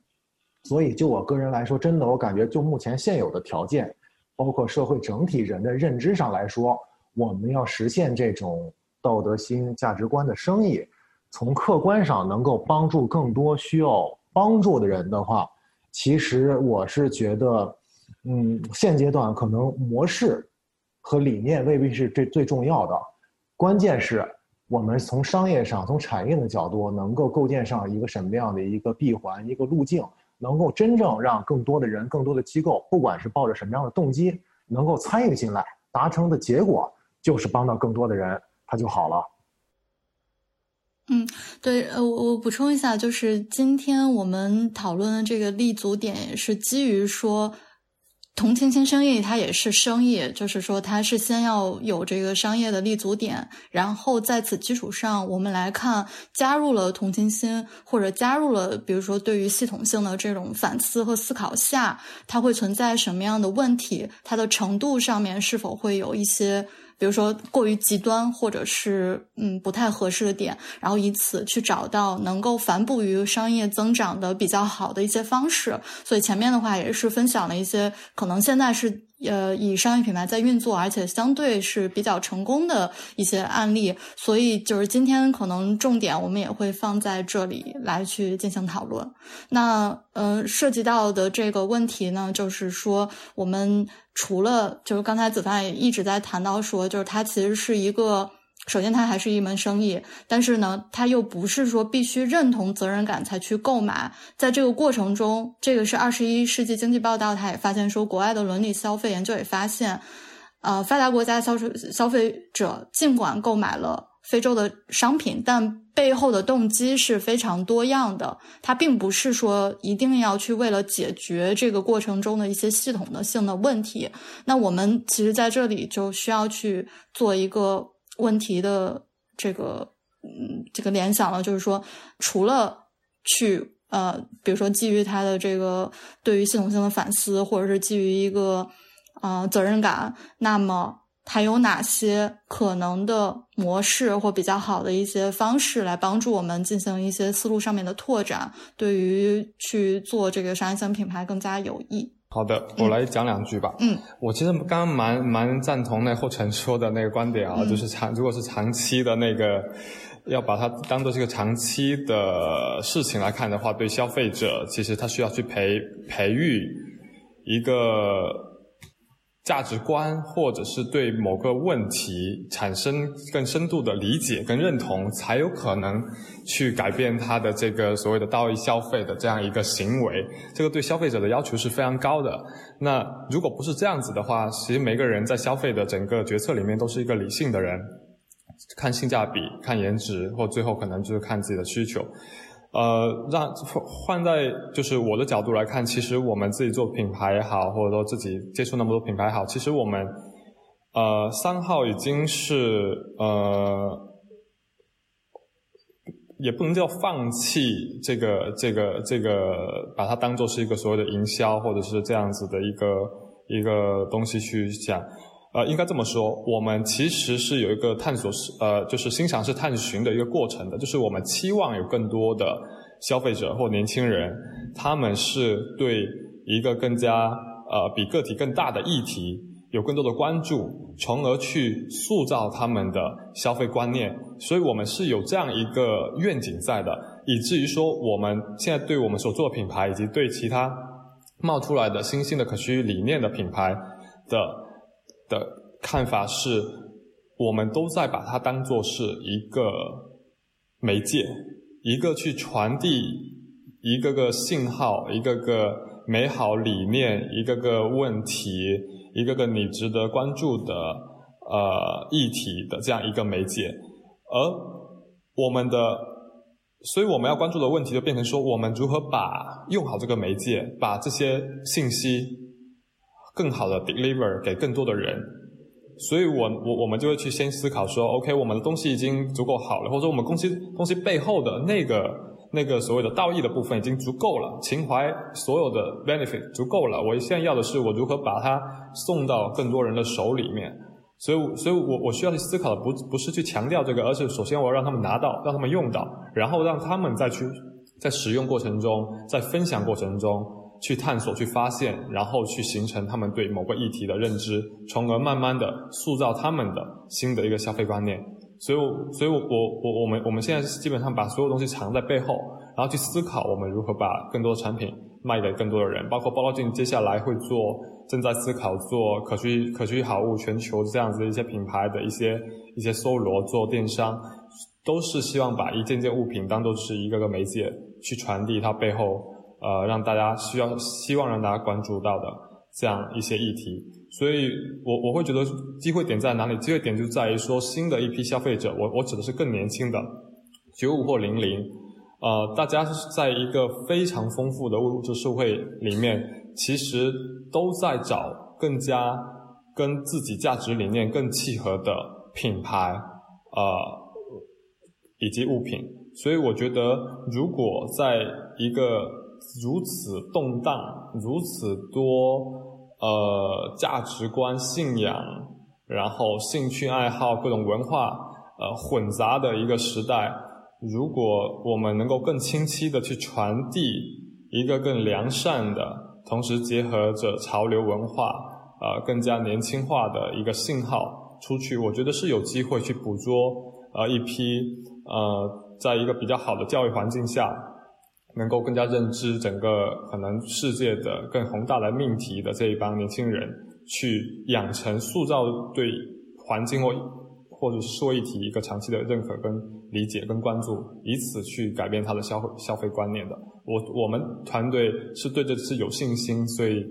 所以，就我个人来说，真的，我感觉就目前现有的条件，包括社会整体人的认知上来说，我们要实现这种道德心、价值观的生意，从客观上能够帮助更多需要帮助的人的话，其实我是觉得，嗯，现阶段可能模式和理念未必是最最重要的，关键是我们从商业上、从产业的角度，能够构建上一个什么样的一个闭环、一个路径。能够真正让更多的人、更多的机构，不管是抱着什么样的动机，能够参与进来，达成的结果就是帮到更多的人，他就好了。嗯，对，呃，我我补充一下，就是今天我们讨论的这个立足点，也是基于说。同情心生意，它也是生意，就是说，它是先要有这个商业的立足点，然后在此基础上，我们来看加入了同情心，或者加入了，比如说对于系统性的这种反思和思考下，它会存在什么样的问题？它的程度上面是否会有一些？比如说过于极端，或者是嗯不太合适的点，然后以此去找到能够反哺于商业增长的比较好的一些方式。所以前面的话也是分享了一些可能现在是。呃，以商业品牌在运作，而且相对是比较成功的一些案例，所以就是今天可能重点我们也会放在这里来去进行讨论。那嗯，涉及到的这个问题呢，就是说我们除了就是刚才子凡也一直在谈到说，就是它其实是一个。首先，它还是一门生意，但是呢，它又不是说必须认同责任感才去购买。在这个过程中，这个是二十一世纪经济报道，他也发现说，国外的伦理消费研究也发现，呃，发达国家消费消费者尽管购买了非洲的商品，但背后的动机是非常多样的。它并不是说一定要去为了解决这个过程中的一些系统的性的问题。那我们其实在这里就需要去做一个。问题的这个嗯，这个联想了，就是说，除了去呃，比如说基于他的这个对于系统性的反思，或者是基于一个啊责任感，那么还有哪些可能的模式或比较好的一些方式来帮助我们进行一些思路上面的拓展，对于去做这个商业性品牌更加有益。好的，我来讲两句吧。嗯，我其实刚刚蛮蛮赞同那霍晨说的那个观点啊，嗯。就是长如果是长期的那个，要把它当做这个长期的事情来看的话，对消费者其实他需要去培培育一个价值观，或者是对某个问题产生更深度的理解跟认同，才有可能去改变他的这个所谓的道义消费的这样一个行为。这个对消费者的要求是非常高的。那如果不是这样子的话，其实每个人在消费的整个决策里面都是一个理性的人，看性价比、看颜值，或最后可能就是看自己的需求。呃，让换在就是我的角度来看，其实我们自己做品牌也好，或者说自己接触那么多品牌也好，其实我们呃三号已经是呃也不能叫放弃这个这个这个，把它当做是一个所谓的营销或者是这样子的一个一个东西去讲。呃，应该这么说，我们其实是有一个探索是，呃，就是欣赏式探寻的一个过程的，就是我们期望有更多的消费者或年轻人，他们是对一个更加呃比个体更大的议题有更多的关注，从而去塑造他们的消费观念。所以我们是有这样一个愿景在的，以至于说我们现在对我们所做的品牌，以及对其他冒出来的新兴的可持续理念的品牌的。的看法是，我们都在把它当做是一个媒介，一个去传递一个个信号，一个个美好理念，一个个问题，一个个你值得关注的呃议题的这样一个媒介，而我们的，所以我们要关注的问题就变成说，我们如何把用好这个媒介，把这些信息。更好的 deliver 给更多的人，所以我我我们就会去先思考说，OK，我们的东西已经足够好了，或者说我们公司东西背后的那个那个所谓的道义的部分已经足够了，情怀所有的 benefit 足够了，我现在要的是我如何把它送到更多人的手里面，所以所以我我需要去思考的不不是去强调这个，而是首先我要让他们拿到，让他们用到，然后让他们再去在使用过程中，在分享过程中。去探索、去发现，然后去形成他们对某个议题的认知，从而慢慢的塑造他们的新的一个消费观念。所以，所以我我我我们我们现在基本上把所有东西藏在背后，然后去思考我们如何把更多的产品卖给更多的人。包括包罗进接下来会做，正在思考做可续可续好物全球这样子的一些品牌的一些一些搜罗，做电商，都是希望把一件件物品当做是一个个媒介去传递它背后。呃，让大家需要希望让大家关注到的这样一些议题，所以我我会觉得机会点在哪里？机会点就在于说新的一批消费者，我我指的是更年轻的九五或零零，呃，大家是在一个非常丰富的物质社会里面，其实都在找更加跟自己价值理念更契合的品牌，呃，以及物品。所以我觉得，如果在一个如此动荡，如此多呃价值观、信仰，然后兴趣爱好、各种文化呃混杂的一个时代，如果我们能够更清晰的去传递一个更良善的，同时结合着潮流文化，呃更加年轻化的一个信号出去，我觉得是有机会去捕捉呃一批呃在一个比较好的教育环境下。能够更加认知整个可能世界的更宏大的命题的这一帮年轻人，去养成塑造对环境或或者是社会议题一个长期的认可跟理解跟关注，以此去改变他的消费消费观念的。我我们团队是对这是有信心，所以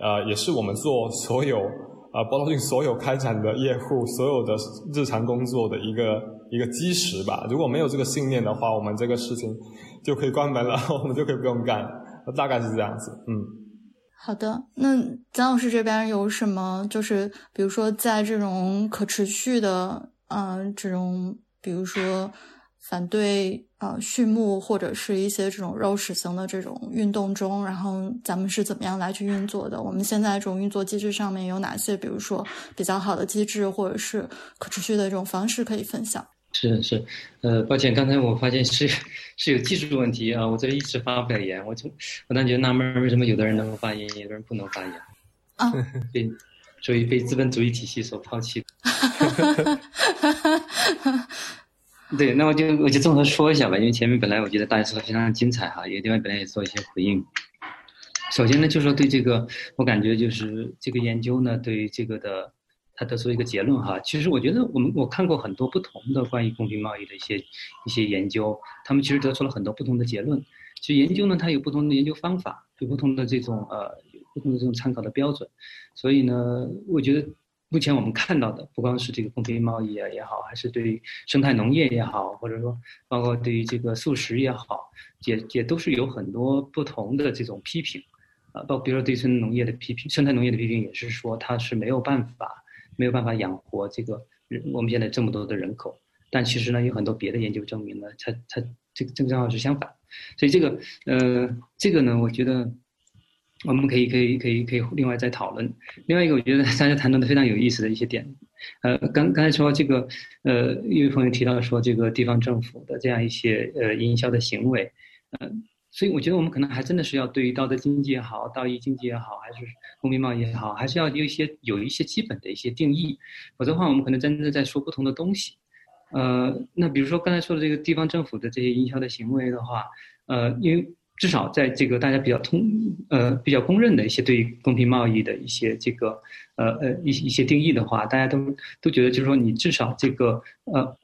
呃也是我们做所有呃包罗镜所有开展的业务所有的日常工作的一个一个基石吧。如果没有这个信念的话，我们这个事情。就可以关门了，[laughs] 我们就可以不用干，大概是这样子。嗯，好的。那蒋老师这边有什么？就是比如说，在这种可持续的，嗯，这种比如说反对呃畜牧或者是一些这种肉食型的这种运动中，然后咱们是怎么样来去运作的？我们现在这种运作机制上面有哪些，比如说比较好的机制，或者是可持续的这种方式可以分享？是是，呃，抱歉，刚才我发现是是有技术问题啊，我这一直发不了言，我就我当觉纳闷，为什么有的人能够发言，有的人不能发言？啊，[laughs] 被所以被资本主义体系所抛弃。[laughs] 对，那我就我就综合说一下吧，因为前面本来我觉得大家说的非常精彩哈，有地方本来也做一些回应。首先呢，就说对这个，我感觉就是这个研究呢，对于这个的，他得出一个结论哈。其实我觉得我们我看过很多不同的关于公平贸易的一些一些研究，他们其实得出了很多不同的结论。其实研究呢，它有不同的研究方法，有不同的这种呃，不同的这种参考的标准。所以呢，我觉得。目前我们看到的，不光是这个公平贸易啊也好，还是对于生态农业也好，或者说包括对于这个素食也好，也也都是有很多不同的这种批评，啊，包比如说对生态农业的批评，生态农业的批评也是说它是没有办法没有办法养活这个人我们现在这么多的人口，但其实呢，有很多别的研究证明呢，它它这个正正好是相反，所以这个呃这个呢，我觉得。我们可以可以可以可以另外再讨论。另外一个，我觉得大家谈论的非常有意思的一些点，呃，刚刚才说这个，呃，一位朋友提到说这个地方政府的这样一些呃营销的行为，呃，所以我觉得我们可能还真的是要对于道德经济也好，道义经济也好，还是公平贸易也好，还是要有一些有一些基本的一些定义，否则的话，我们可能真的在说不同的东西。呃，那比如说刚才说的这个地方政府的这些营销的行为的话，呃，因为。至少在这个大家比较通呃比较公认的一些对于公平贸易的一些这个呃呃一一些定义的话，大家都都觉得就是说你至少这个呃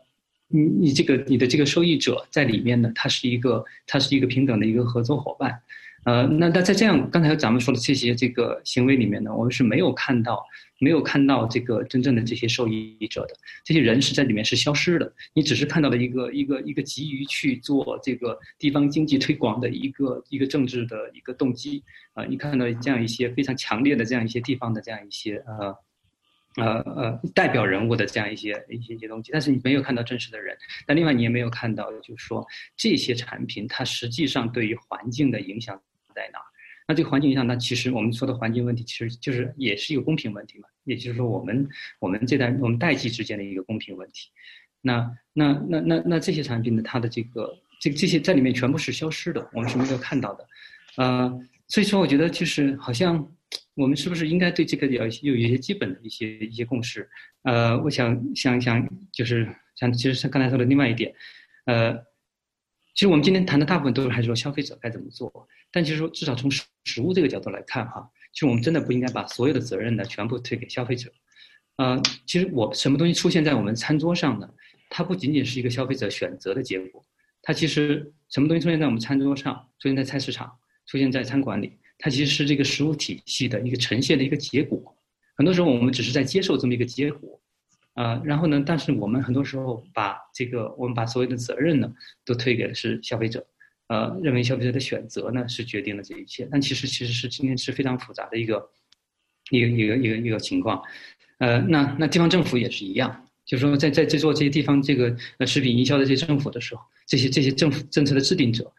你你这个你的这个受益者在里面呢，他是一个他是一个平等的一个合作伙伴。呃，那那在这样刚才咱们说的这些这个行为里面呢，我们是没有看到没有看到这个真正的这些受益者的这些人是在里面是消失的。你只是看到了一个一个一个急于去做这个地方经济推广的一个一个政治的一个动机啊，你看到这样一些非常强烈的这样一些地方的这样一些呃呃呃代表人物的这样一些一些一些东西，但是你没有看到真实的人。但另外你也没有看到，就是说这些产品它实际上对于环境的影响。在哪？那这个环境影响，那其实我们说的环境问题，其实就是也是一个公平问题嘛。也就是说，我们我们这代我们代际之间的一个公平问题。那那那那那这些产品呢？它的这个这这些在里面全部是消失的，我们是没有看到的。呃，所以说我觉得就是好像我们是不是应该对这个要有一些基本的一些一些共识？呃，我想想想，就是像其实像刚才说的另外一点，呃，其实我们今天谈的大部分都是还是说消费者该怎么做。但其实说，至少从食食物这个角度来看，哈，其实我们真的不应该把所有的责任呢全部推给消费者。呃，其实我什么东西出现在我们餐桌上呢？它不仅仅是一个消费者选择的结果，它其实什么东西出现在我们餐桌上，出现在菜市场，出现在餐馆里，它其实是这个食物体系的一个呈现的一个结果。很多时候我们只是在接受这么一个结果，啊，然后呢，但是我们很多时候把这个我们把所有的责任呢都推给的是消费者。呃，认为消费者的选择呢是决定了这一切，但其实其实是今天是非常复杂的一个一个一个一个一个情况。呃，那那地方政府也是一样，就是说在在在做这些地方这个呃食品营销的这些政府的时候，这些这些政府政策的制定者。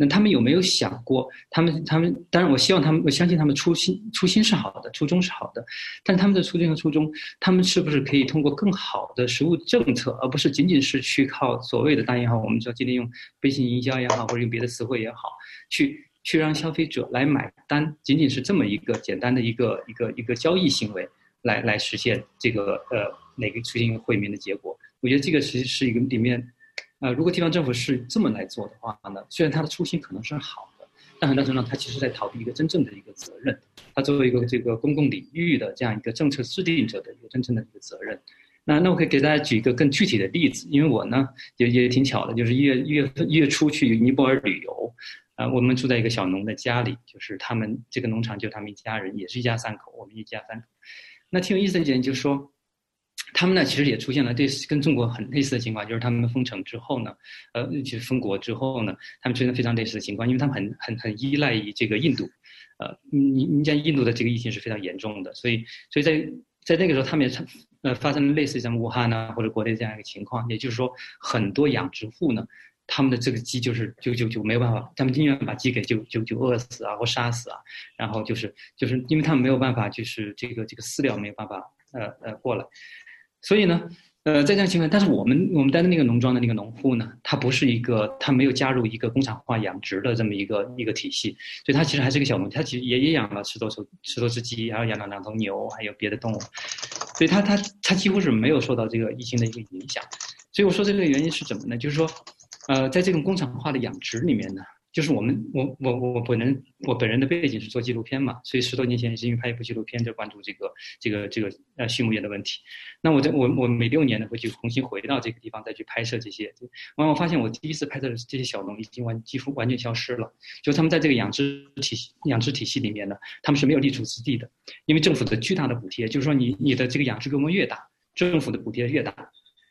那他们有没有想过？他们他们当然，我希望他们，我相信他们初心初心是好的，初衷是好的。但他们的初心和初衷，他们是不是可以通过更好的实物政策，而不是仅仅是去靠所谓的大银行？我们说今天用微信营销也好，或者用别的词汇也好，去去让消费者来买单，仅仅是这么一个简单的一个一个一个交易行为，来来实现这个呃哪个出现一个惠民的结果？我觉得这个其实是一个里面。呃，如果地方政府是这么来做的话呢，虽然他的初心可能是好的，但很大程度上他其实在逃避一个真正的一个责任。他作为一个这个公共领域的这样一个政策制定者的一个真正的一个责任。那那我可以给大家举一个更具体的例子，因为我呢也也挺巧的，就是一月一月一月初去尼泊尔旅游，啊，我们住在一个小农的家里，就是他们这个农场就他们一家人，也是一家三口，我们一家三口。那挺有意思的一点就是说。他们呢，其实也出现了类似跟中国很类似的情况，就是他们封城之后呢，呃，就是封国之后呢，他们出现非常类似的情况，因为他们很很很依赖于这个印度，呃，你你像印度的这个疫情是非常严重的，所以所以在在那个时候，他们也呃发生了类似于像武汉啊或者国内这样一个情况，也就是说，很多养殖户呢，他们的这个鸡就是就就就没有办法，他们宁愿把鸡给就就就饿死啊或杀死啊，然后就是就是因为他们没有办法，就是这个这个饲料没有办法呃呃过来，所以呢。呃，在这样情况，但是我们我们待的那个农庄的那个农户呢，他不是一个，他没有加入一个工厂化养殖的这么一个一个体系，所以他其实还是个小农，他其实也也养了十多头十多只鸡，然后养了两头牛，还有别的动物，所以他他他几乎是没有受到这个疫情的一个影响，所以我说这个原因是什么呢？就是说，呃，在这种工厂化的养殖里面呢。就是我们，我我我本人，我本人的背景是做纪录片嘛，所以十多年前也是因为拍一部纪录片，就关注这个这个这个呃畜牧业的问题。那我在我我每六年呢会去重新回到这个地方再去拍摄这些。完我发现我第一次拍摄的这些小农已经完几乎完全消失了，就他们在这个养殖体系养殖体系里面呢，他们是没有立足之地的，因为政府的巨大的补贴，就是说你你的这个养殖规模越大，政府的补贴越大，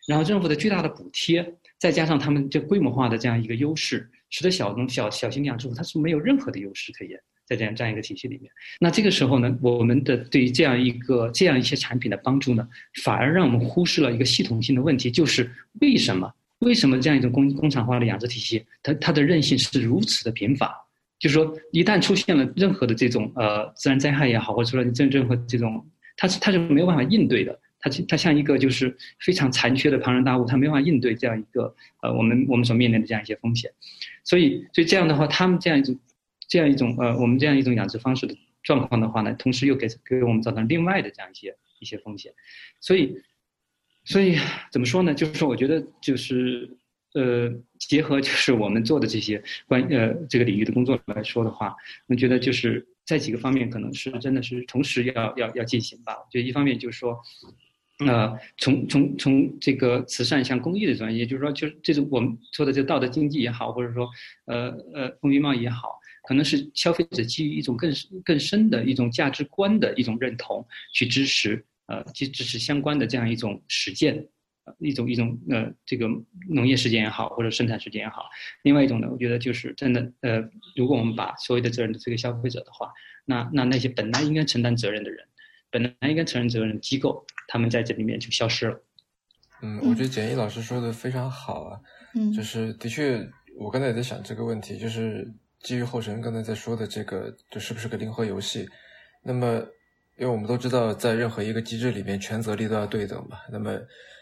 然后政府的巨大的补贴再加上他们这规模化的这样一个优势。使得小农小小型养殖户他是没有任何的优势可言，在这样这样一个体系里面，那这个时候呢，我们的对于这样一个这样一些产品的帮助呢，反而让我们忽视了一个系统性的问题，就是为什么为什么这样一种工工厂化的养殖体系，它它的韧性是如此的贫乏？就是说，一旦出现了任何的这种呃自然灾害也好，或者说任任何这种，它是它是没有办法应对的。它它像一个就是非常残缺的庞然大物，它没法应对这样一个呃我们我们所面临的这样一些风险，所以所以这样的话，他们这样一种这样一种呃我们这样一种养殖方式的状况的话呢，同时又给给我们造成另外的这样一些一些风险，所以所以怎么说呢？就是说，我觉得就是呃结合就是我们做的这些关呃这个领域的工作来说的话，我觉得就是在几个方面可能是真的是同时要要要进行吧。就一方面就是说。呃，从从从这个慈善向公益的专业，就是说，就是这种我们说的这个道德经济也好，或者说，呃呃，公益贸易也好，可能是消费者基于一种更更深的一种价值观的一种认同，去支持呃，去支持相关的这样一种实践，一种一种呃，这个农业实践也好，或者生产实践也好。另外一种呢，我觉得就是真的呃，如果我们把所有的责任的这个消费者的话，那那那些本来应该承担责任的人。本来应该承认责任的机构，他们在这里面就消失了。嗯，我觉得简易老师说的非常好啊。嗯，就是的确，我刚才也在想这个问题，就是基于后神刚才在说的这个，就是不是个零和游戏？那么，因为我们都知道，在任何一个机制里面，权责力都要对等嘛。那么，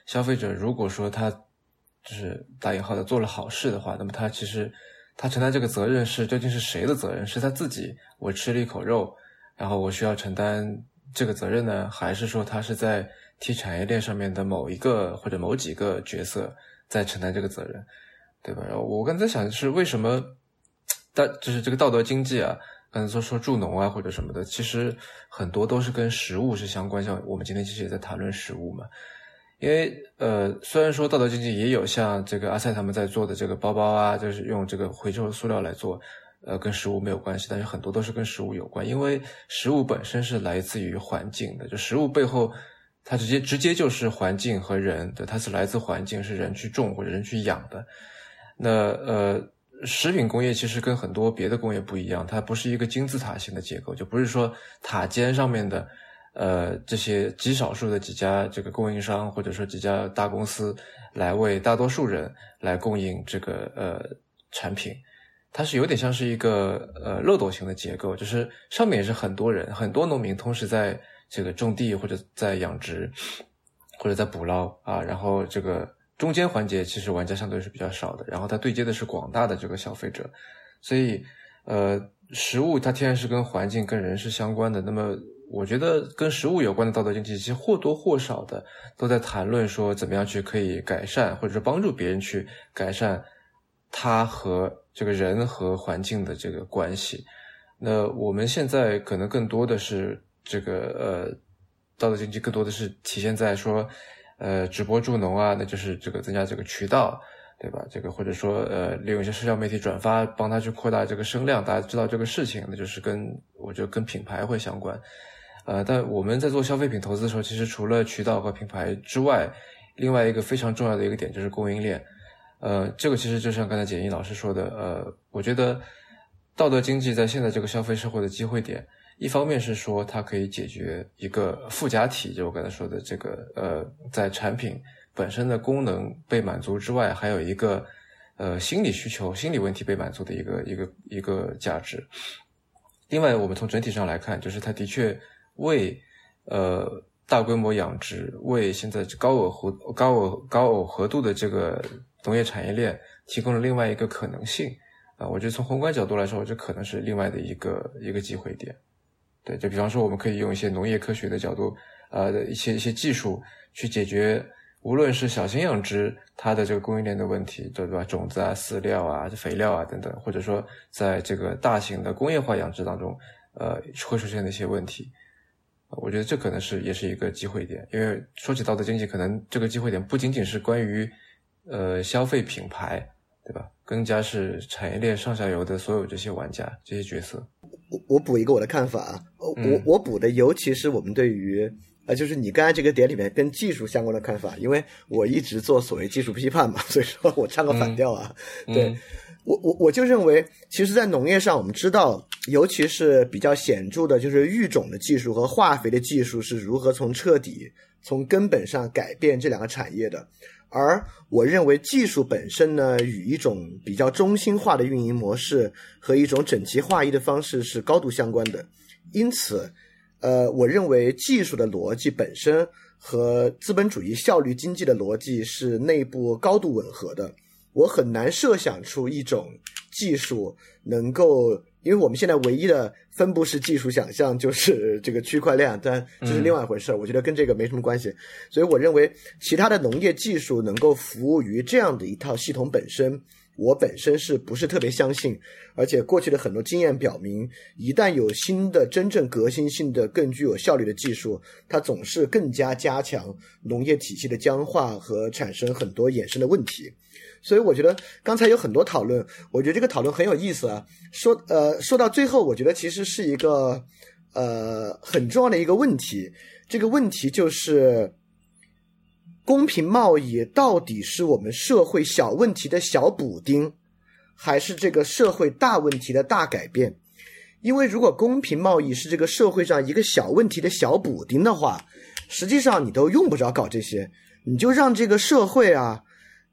消费者如果说他就是打引号的做了好事的话，那么他其实他承担这个责任是究竟是谁的责任？是他自己？我吃了一口肉，然后我需要承担。这个责任呢，还是说他是在替产业链上面的某一个或者某几个角色在承担这个责任，对吧？然后我刚才想的是，为什么道就是这个道德经济啊，刚才说说助农啊或者什么的，其实很多都是跟食物是相关。像我们今天其实也在谈论食物嘛，因为呃，虽然说道德经济也有像这个阿塞他们在做的这个包包啊，就是用这个回收塑料来做。呃，跟食物没有关系，但是很多都是跟食物有关，因为食物本身是来自于环境的，就食物背后，它直接直接就是环境和人，对，它是来自环境，是人去种或者人去养的。那呃，食品工业其实跟很多别的工业不一样，它不是一个金字塔型的结构，就不是说塔尖上面的呃这些极少数的几家这个供应商或者说几家大公司来为大多数人来供应这个呃产品。它是有点像是一个呃漏斗型的结构，就是上面也是很多人，很多农民同时在这个种地或者在养殖，或者在捕捞啊，然后这个中间环节其实玩家相对是比较少的，然后它对接的是广大的这个消费者，所以呃食物它天然是跟环境跟人是相关的，那么我觉得跟食物有关的道德经济其实或多或少的都在谈论说怎么样去可以改善或者说帮助别人去改善它和。这个人和环境的这个关系，那我们现在可能更多的是这个呃，道德经济更多的是体现在说，呃，直播助农啊，那就是这个增加这个渠道，对吧？这个或者说呃，利用一些社交媒体转发，帮他去扩大这个声量，大家知道这个事情，那就是跟我觉得跟品牌会相关，呃，但我们在做消费品投资的时候，其实除了渠道和品牌之外，另外一个非常重要的一个点就是供应链。呃，这个其实就像刚才简一老师说的，呃，我觉得道德经济在现在这个消费社会的机会点，一方面是说它可以解决一个附加体，就我刚才说的这个，呃，在产品本身的功能被满足之外，还有一个呃心理需求、心理问题被满足的一个一个一个价值。另外，我们从整体上来看，就是它的确为呃大规模养殖、为现在高耦合高耦高耦合度的这个农业产业链提供了另外一个可能性啊。我觉得从宏观角度来说，这可能是另外的一个一个机会点。对，就比方说，我们可以用一些农业科学的角度，呃，一些一些技术去解决，无论是小型养殖它的这个供应链的问题，对吧？种子啊、饲料啊、肥料啊等等，或者说在这个大型的工业化养殖当中，呃，会出现的一些问题，我觉得这可能是也是一个机会点。因为说起道德经济，可能这个机会点不仅仅是关于呃消费品牌，对吧？更加是产业链上下游的所有这些玩家、这些角色。我我补一个我的看法啊，我我补的尤其是我们对于呃，就是你刚才这个点里面跟技术相关的看法，因为我一直做所谓技术批判嘛，[laughs] 所以说我唱个反调啊。对我我我就认为，其实，在农业上，我们知道，尤其是比较显著的，就是育种的技术和化肥的技术是如何从彻底从根本上改变这两个产业的。而我认为技术本身呢，与一种比较中心化的运营模式和一种整齐划一的方式是高度相关的。因此，呃，我认为技术的逻辑本身和资本主义效率经济的逻辑是内部高度吻合的。我很难设想出一种技术能够。因为我们现在唯一的分布式技术想象就是 [laughs] 这个区块链，但这是另外一回事儿。我觉得跟这个没什么关系，所以我认为其他的农业技术能够服务于这样的一套系统本身，我本身是不是特别相信？而且过去的很多经验表明，一旦有新的、真正革新性的、更具有效率的技术，它总是更加加强农业体系的僵化和产生很多衍生的问题。所以我觉得刚才有很多讨论，我觉得这个讨论很有意思啊。说呃，说到最后，我觉得其实是一个呃很重要的一个问题。这个问题就是，公平贸易到底是我们社会小问题的小补丁，还是这个社会大问题的大改变？因为如果公平贸易是这个社会上一个小问题的小补丁的话，实际上你都用不着搞这些，你就让这个社会啊。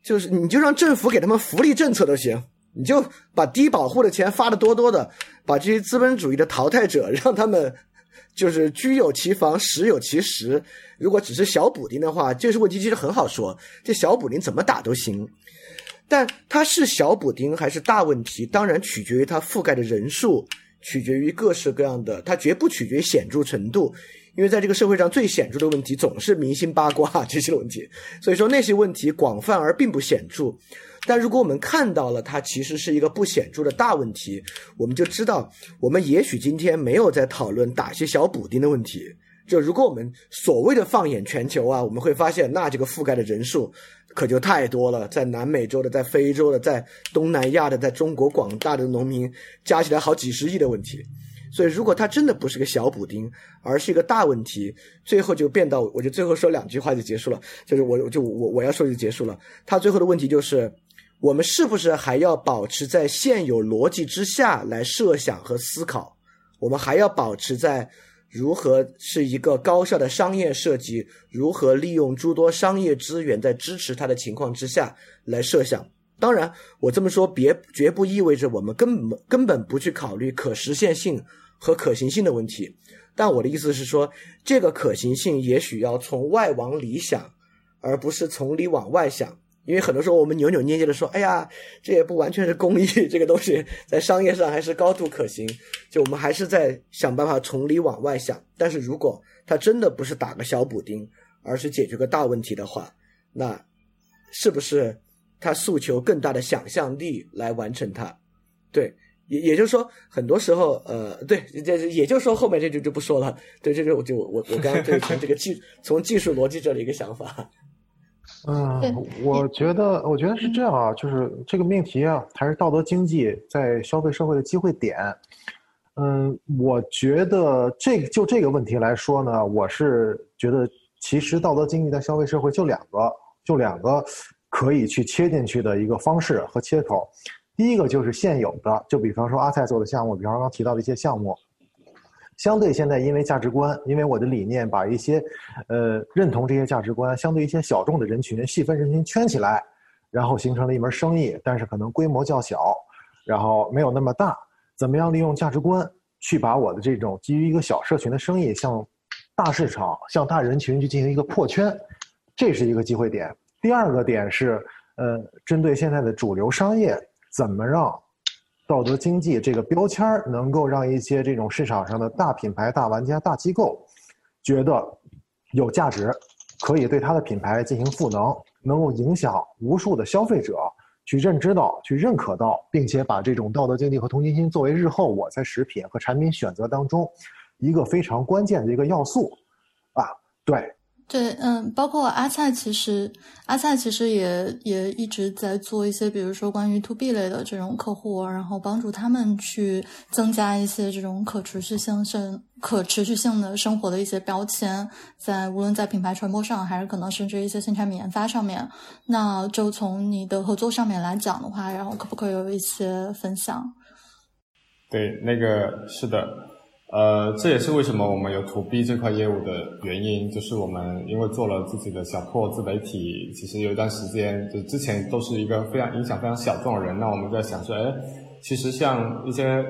就是你就让政府给他们福利政策都行，你就把低保户的钱发的多多的，把这些资本主义的淘汰者让他们就是居有其房，食有其食。如果只是小补丁的话，这个问题其实很好说，这小补丁怎么打都行。但它是小补丁还是大问题，当然取决于它覆盖的人数，取决于各式各样的，它绝不取决于显著程度。因为在这个社会上最显著的问题总是明星八卦这些问题，所以说那些问题广泛而并不显著。但如果我们看到了它其实是一个不显著的大问题，我们就知道我们也许今天没有在讨论打些小补丁的问题。就如果我们所谓的放眼全球啊，我们会发现那这个覆盖的人数可就太多了，在南美洲的，在非洲的，在东南亚的，在中国广大的农民加起来好几十亿的问题。所以，如果它真的不是个小补丁，而是一个大问题，最后就变到，我就最后说两句话就结束了。就是我，就我我要说就结束了。它最后的问题就是，我们是不是还要保持在现有逻辑之下来设想和思考？我们还要保持在如何是一个高效的商业设计，如何利用诸多商业资源在支持它的情况之下来设想？当然，我这么说别绝不意味着我们根本根本不去考虑可实现性。和可行性的问题，但我的意思是说，这个可行性也许要从外往里想，而不是从里往外想。因为很多时候我们扭扭捏捏的说：“哎呀，这也不完全是公益，[laughs] 这个东西在商业上还是高度可行。”就我们还是在想办法从里往外想。但是如果它真的不是打个小补丁，而是解决个大问题的话，那是不是它诉求更大的想象力来完成它？对。也也就是说，很多时候，呃，对，这也就是说，后面这句就不说了。对，这就我就我我刚刚对从这个技从技术逻辑这里一个想法。嗯，我觉得我觉得是这样啊，就是这个命题啊，还是道德经济在消费社会的机会点。嗯，我觉得这就这个问题来说呢，我是觉得其实道德经济在消费社会就两个，就两个可以去切进去的一个方式和切口。第一个就是现有的，就比方说阿蔡做的项目，比方刚刚提到的一些项目，相对现在因为价值观，因为我的理念，把一些，呃，认同这些价值观，相对一些小众的人群、细分人群圈起来，然后形成了一门生意，但是可能规模较小，然后没有那么大。怎么样利用价值观去把我的这种基于一个小社群的生意向大市场、向大人群去进行一个破圈，这是一个机会点。第二个点是，呃，针对现在的主流商业，怎么让道德经济这个标签能够让一些这种市场上的大品牌、大玩家、大机构觉得有价值，可以对他的品牌进行赋能，能够影响无数的消费者。去认知到、去认可到，并且把这种道德经济和同情心作为日后我在食品和产品选择当中一个非常关键的一个要素，啊，对。对，嗯，包括阿菜，其实阿菜其实也也一直在做一些，比如说关于 to B 类的这种客户，然后帮助他们去增加一些这种可持续性、生可持续性的生活的一些标签，在无论在品牌传播上，还是可能甚至一些新产品研发上面，那就从你的合作上面来讲的话，然后可不可以有一些分享？对，那个是的。呃，这也是为什么我们有 to B 这块业务的原因，就是我们因为做了自己的小破自媒体，其实有一段时间，就之前都是一个非常影响非常小众的人，那我们在想说，哎，其实像一些，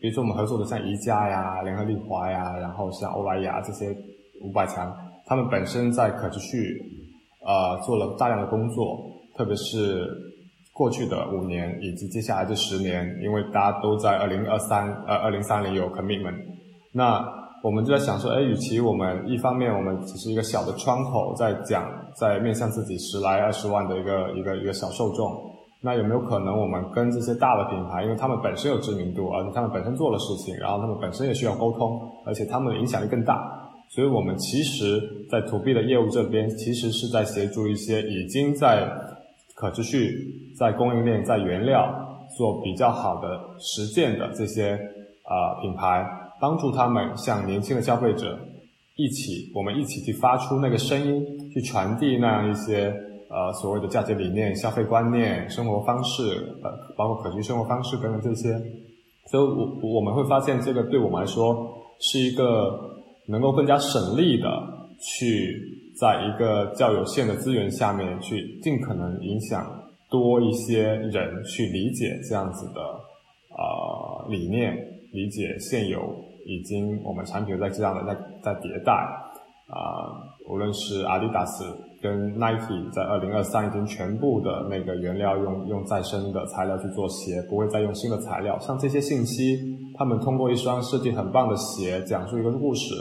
比如说我们合作的像宜家呀、联合利华呀，然后像欧莱雅这些五百强，他们本身在可持续，呃，做了大量的工作，特别是过去的五年以及接下来这十年，因为大家都在二零二三呃二零三零有 commitment。那我们就在想说，哎，与其我们一方面我们只是一个小的窗口，在讲，在面向自己十来二十万的一个一个一个小受众，那有没有可能我们跟这些大的品牌，因为他们本身有知名度，而且他们本身做了事情，然后他们本身也需要沟通，而且他们的影响力更大，所以我们其实，在 to B 的业务这边，其实是在协助一些已经在可持续、在供应链、在原料做比较好的实践的这些啊品牌。帮助他们向年轻的消费者一起，我们一起去发出那个声音，去传递那样一些呃所谓的价值理念、消费观念、生活方式，呃，包括可持续生活方式等等这些。所以，我我们会发现，这个对我们来说是一个能够更加省力的，去在一个较有限的资源下面，去尽可能影响多一些人去理解这样子的呃理念，理解现有。已经，我们产品在这样的在在迭代，啊，无论是阿迪达斯跟 Nike 在二零二三已经全部的那个原料用用再生的材料去做鞋，不会再用新的材料。像这些信息，他们通过一双设计很棒的鞋，讲述一个故事，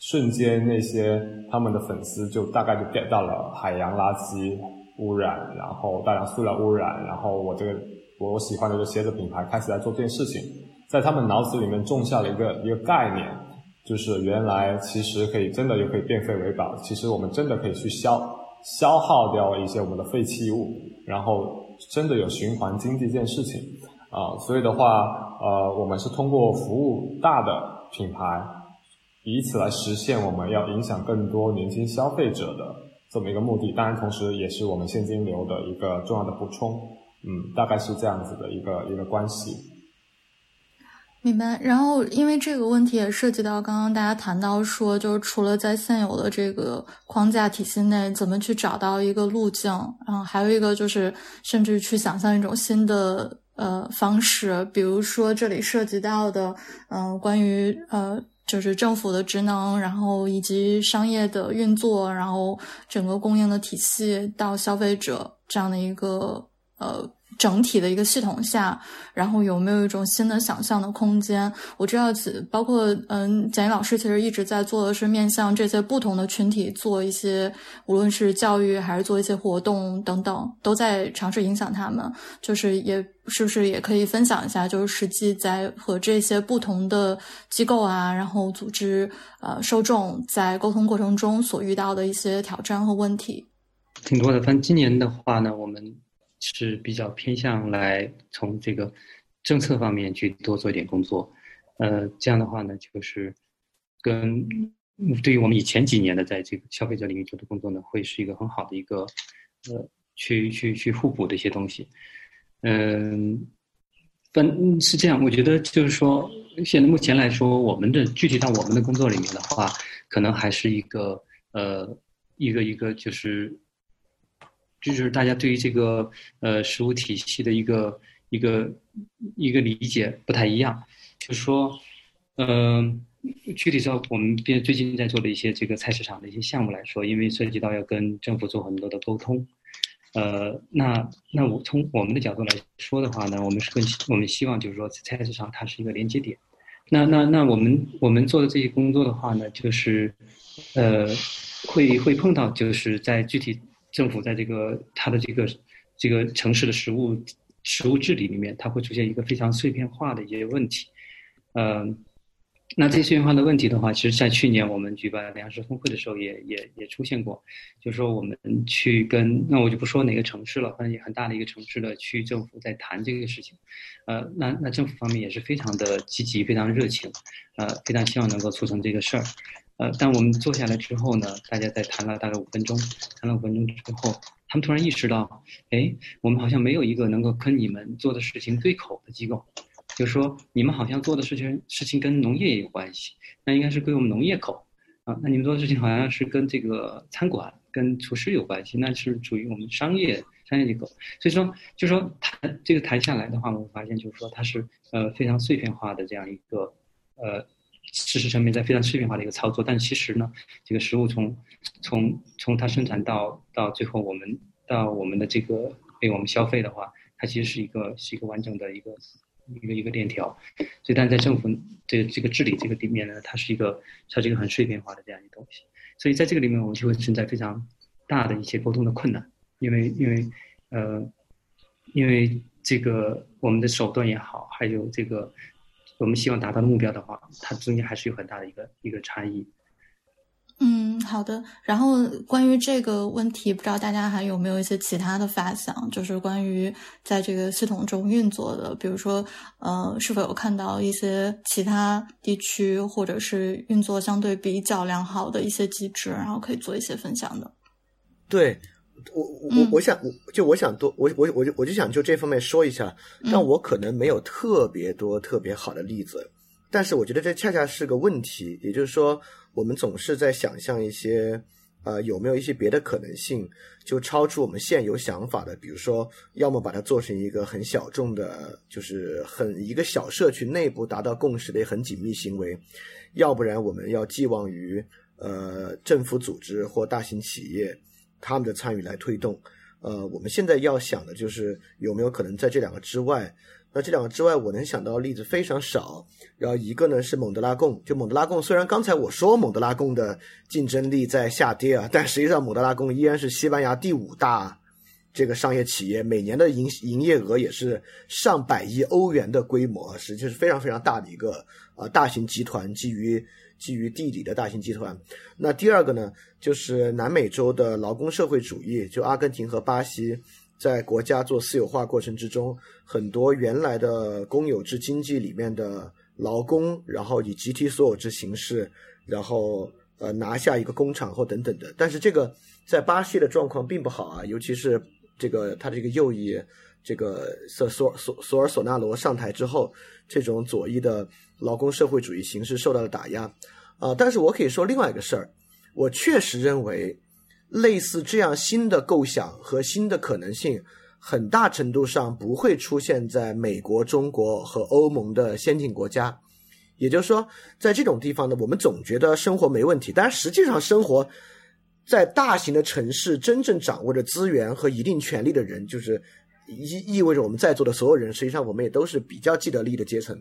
瞬间那些他们的粉丝就大概就 get 到了海洋垃圾污染，然后大量塑料污染，然后我这个我喜欢的这个鞋子品牌开始在做这件事情。在他们脑子里面种下了一个一个概念，就是原来其实可以真的也可以变废为宝，其实我们真的可以去消消耗掉一些我们的废弃物，然后真的有循环经济这件事情啊，所以的话，呃，我们是通过服务大的品牌，以此来实现我们要影响更多年轻消费者的这么一个目的，当然同时也是我们现金流的一个重要的补充，嗯，大概是这样子的一个一个关系。明白。然后，因为这个问题也涉及到刚刚大家谈到说，就是除了在现有的这个框架体系内，怎么去找到一个路径，然后还有一个就是，甚至去想象一种新的呃方式，比如说这里涉及到的，嗯，关于呃，就是政府的职能，然后以及商业的运作，然后整个供应的体系到消费者这样的一个呃。整体的一个系统下，然后有没有一种新的想象的空间？我知道，包括嗯，蒋毅老师其实一直在做的是面向这些不同的群体做一些，无论是教育还是做一些活动等等，都在尝试影响他们。就是也是不是也可以分享一下，就是实际在和这些不同的机构啊，然后组织呃受众在沟通过程中所遇到的一些挑战和问题。挺多的，反正今年的话呢，我们。是比较偏向来从这个政策方面去多做一点工作，呃，这样的话呢，就是跟对于我们以前几年的在这个消费者领域做的工作呢，会是一个很好的一个呃，去去去互补的一些东西。嗯，反是这样，我觉得就是说，现在目前来说，我们的具体到我们的工作里面的话，可能还是一个呃，一个一个就是。这就是大家对于这个呃食物体系的一个一个一个理解不太一样，就是说，嗯，具体到我们边最近在做的一些这个菜市场的一些项目来说，因为涉及到要跟政府做很多的沟通，呃，那那我从我们的角度来说的话呢，我们是更我们希望就是说菜市场它是一个连接点，那那那我们我们做的这些工作的话呢，就是呃会会碰到就是在具体。政府在这个它的这个这个城市的食物食物治理里面，它会出现一个非常碎片化的一些问题。呃，那这些碎片化的问题的话，其实在去年我们举办粮食峰会的时候，也也也出现过。就是说我们去跟那我就不说哪个城市了，反正也很大的一个城市的区政府在谈这个事情。呃，那那政府方面也是非常的积极，非常热情，呃，非常希望能够促成这个事儿。呃，但我们坐下来之后呢，大家在谈了大概五分钟，谈了五分钟之后，他们突然意识到，哎，我们好像没有一个能够跟你们做的事情对口的机构，就说你们好像做的事情事情跟农业也有关系，那应该是归我们农业口，啊，那你们做的事情好像是跟这个餐馆、跟厨师有关系，那是属于我们商业商业机构。所以说，就说谈这个谈下来的话，我们发现就是说它是呃非常碎片化的这样一个呃。事实上面在非常碎片化的一个操作，但其实呢，这个食物从从从它生产到到最后我们到我们的这个被我们消费的话，它其实是一个是一个完整的一个一个一个链条。所以，但在政府这这个治理这个里面呢，它是一个它是一个很碎片化的这样一个东西。所以，在这个里面，我们就会存在非常大的一些沟通的困难，因为因为呃，因为这个我们的手段也好，还有这个。我们希望达到的目标的话，它中间还是有很大的一个一个差异。嗯，好的。然后关于这个问题，不知道大家还有没有一些其他的发想？就是关于在这个系统中运作的，比如说，呃，是否有看到一些其他地区或者是运作相对比较良好的一些机制，然后可以做一些分享的？对。我我我想就我想多我我我就我就想就这方面说一下，但我可能没有特别多特别好的例子，但是我觉得这恰恰是个问题，也就是说，我们总是在想象一些呃有没有一些别的可能性，就超出我们现有想法的，比如说，要么把它做成一个很小众的，就是很一个小社区内部达到共识的很紧密行为，要不然我们要寄望于呃政府组织或大型企业。他们的参与来推动，呃，我们现在要想的就是有没有可能在这两个之外，那这两个之外，我能想到的例子非常少。然后一个呢是蒙德拉贡，就蒙德拉贡，虽然刚才我说蒙德拉贡的竞争力在下跌啊，但实际上蒙德拉贡依然是西班牙第五大这个商业企业，每年的营营业额也是上百亿欧元的规模，实际是非常非常大的一个啊大型集团，基于。基于地理的大型集团，那第二个呢，就是南美洲的劳工社会主义，就阿根廷和巴西，在国家做私有化过程之中，很多原来的公有制经济里面的劳工，然后以集体所有制形式，然后呃拿下一个工厂或等等的，但是这个在巴西的状况并不好啊，尤其是这个他的这个右翼。这个索索索索尔索纳罗上台之后，这种左翼的劳工社会主义形式受到了打压，啊，但是我可以说另外一个事儿，我确实认为，类似这样新的构想和新的可能性，很大程度上不会出现在美国、中国和欧盟的先进国家，也就是说，在这种地方呢，我们总觉得生活没问题，但实际上生活在大型的城市，真正掌握着资源和一定权力的人，就是。意意味着我们在座的所有人，实际上我们也都是比较既得利益的阶层，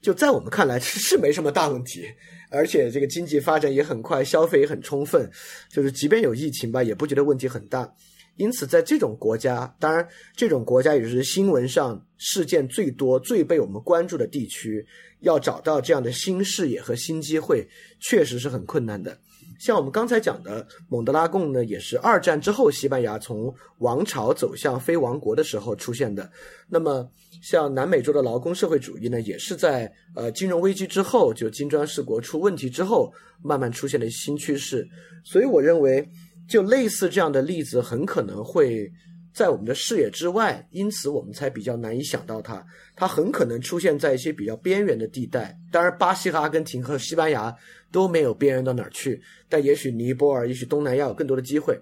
就在我们看来是是没什么大问题，而且这个经济发展也很快，消费也很充分，就是即便有疫情吧，也不觉得问题很大。因此，在这种国家，当然这种国家也是新闻上事件最多、最被我们关注的地区，要找到这样的新视野和新机会，确实是很困难的。像我们刚才讲的蒙德拉贡呢，也是二战之后西班牙从王朝走向非王国的时候出现的。那么，像南美洲的劳工社会主义呢，也是在呃金融危机之后，就金砖四国出问题之后，慢慢出现的新趋势。所以，我认为就类似这样的例子，很可能会在我们的视野之外，因此我们才比较难以想到它。它很可能出现在一些比较边缘的地带。当然，巴西和阿根廷和西班牙。都没有边缘到哪儿去，但也许尼泊尔，也许东南亚有更多的机会。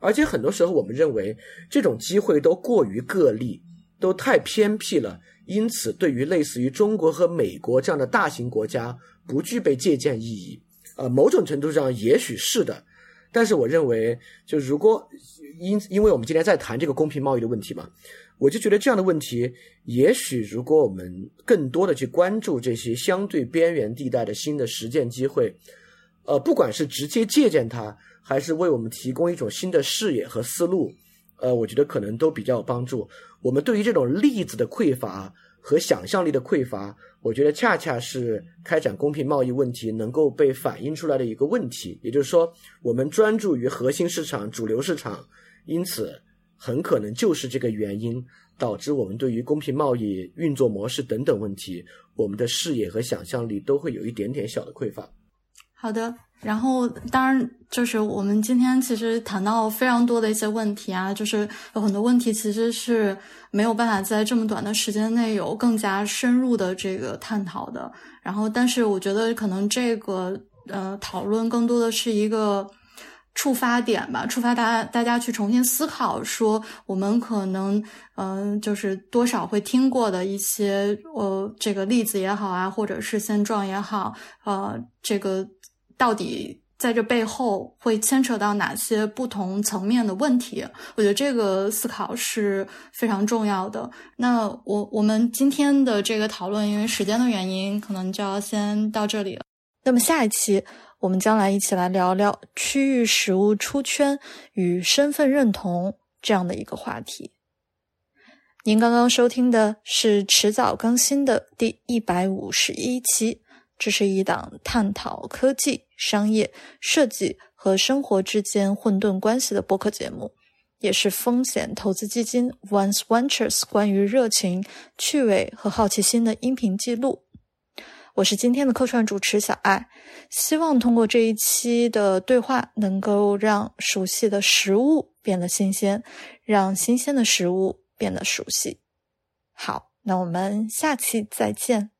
而且很多时候我们认为这种机会都过于个例，都太偏僻了，因此对于类似于中国和美国这样的大型国家不具备借鉴意义。呃，某种程度上也许是的，但是我认为，就如果因因为我们今天在谈这个公平贸易的问题嘛。我就觉得这样的问题，也许如果我们更多的去关注这些相对边缘地带的新的实践机会，呃，不管是直接借鉴它，还是为我们提供一种新的视野和思路，呃，我觉得可能都比较有帮助。我们对于这种例子的匮乏和想象力的匮乏，我觉得恰恰是开展公平贸易问题能够被反映出来的一个问题。也就是说，我们专注于核心市场、主流市场，因此。很可能就是这个原因导致我们对于公平贸易运作模式等等问题，我们的视野和想象力都会有一点点小的匮乏。好的，然后当然就是我们今天其实谈到非常多的一些问题啊，就是有很多问题其实是没有办法在这么短的时间内有更加深入的这个探讨的。然后，但是我觉得可能这个呃讨论更多的是一个。触发点吧，触发大家大家去重新思考，说我们可能嗯，就是多少会听过的一些呃这个例子也好啊，或者是现状也好，呃，这个到底在这背后会牵扯到哪些不同层面的问题？我觉得这个思考是非常重要的。那我我们今天的这个讨论，因为时间的原因，可能就要先到这里了。那么下一期。我们将来一起来聊聊区域食物出圈与身份认同这样的一个话题。您刚刚收听的是迟早更新的第一百五十一期，这是一档探讨科技、商业、设计和生活之间混沌关系的播客节目，也是风险投资基金 Once Ventures 关于热情、趣味和好奇心的音频记录。我是今天的客串主持小爱，希望通过这一期的对话，能够让熟悉的食物变得新鲜，让新鲜的食物变得熟悉。好，那我们下期再见。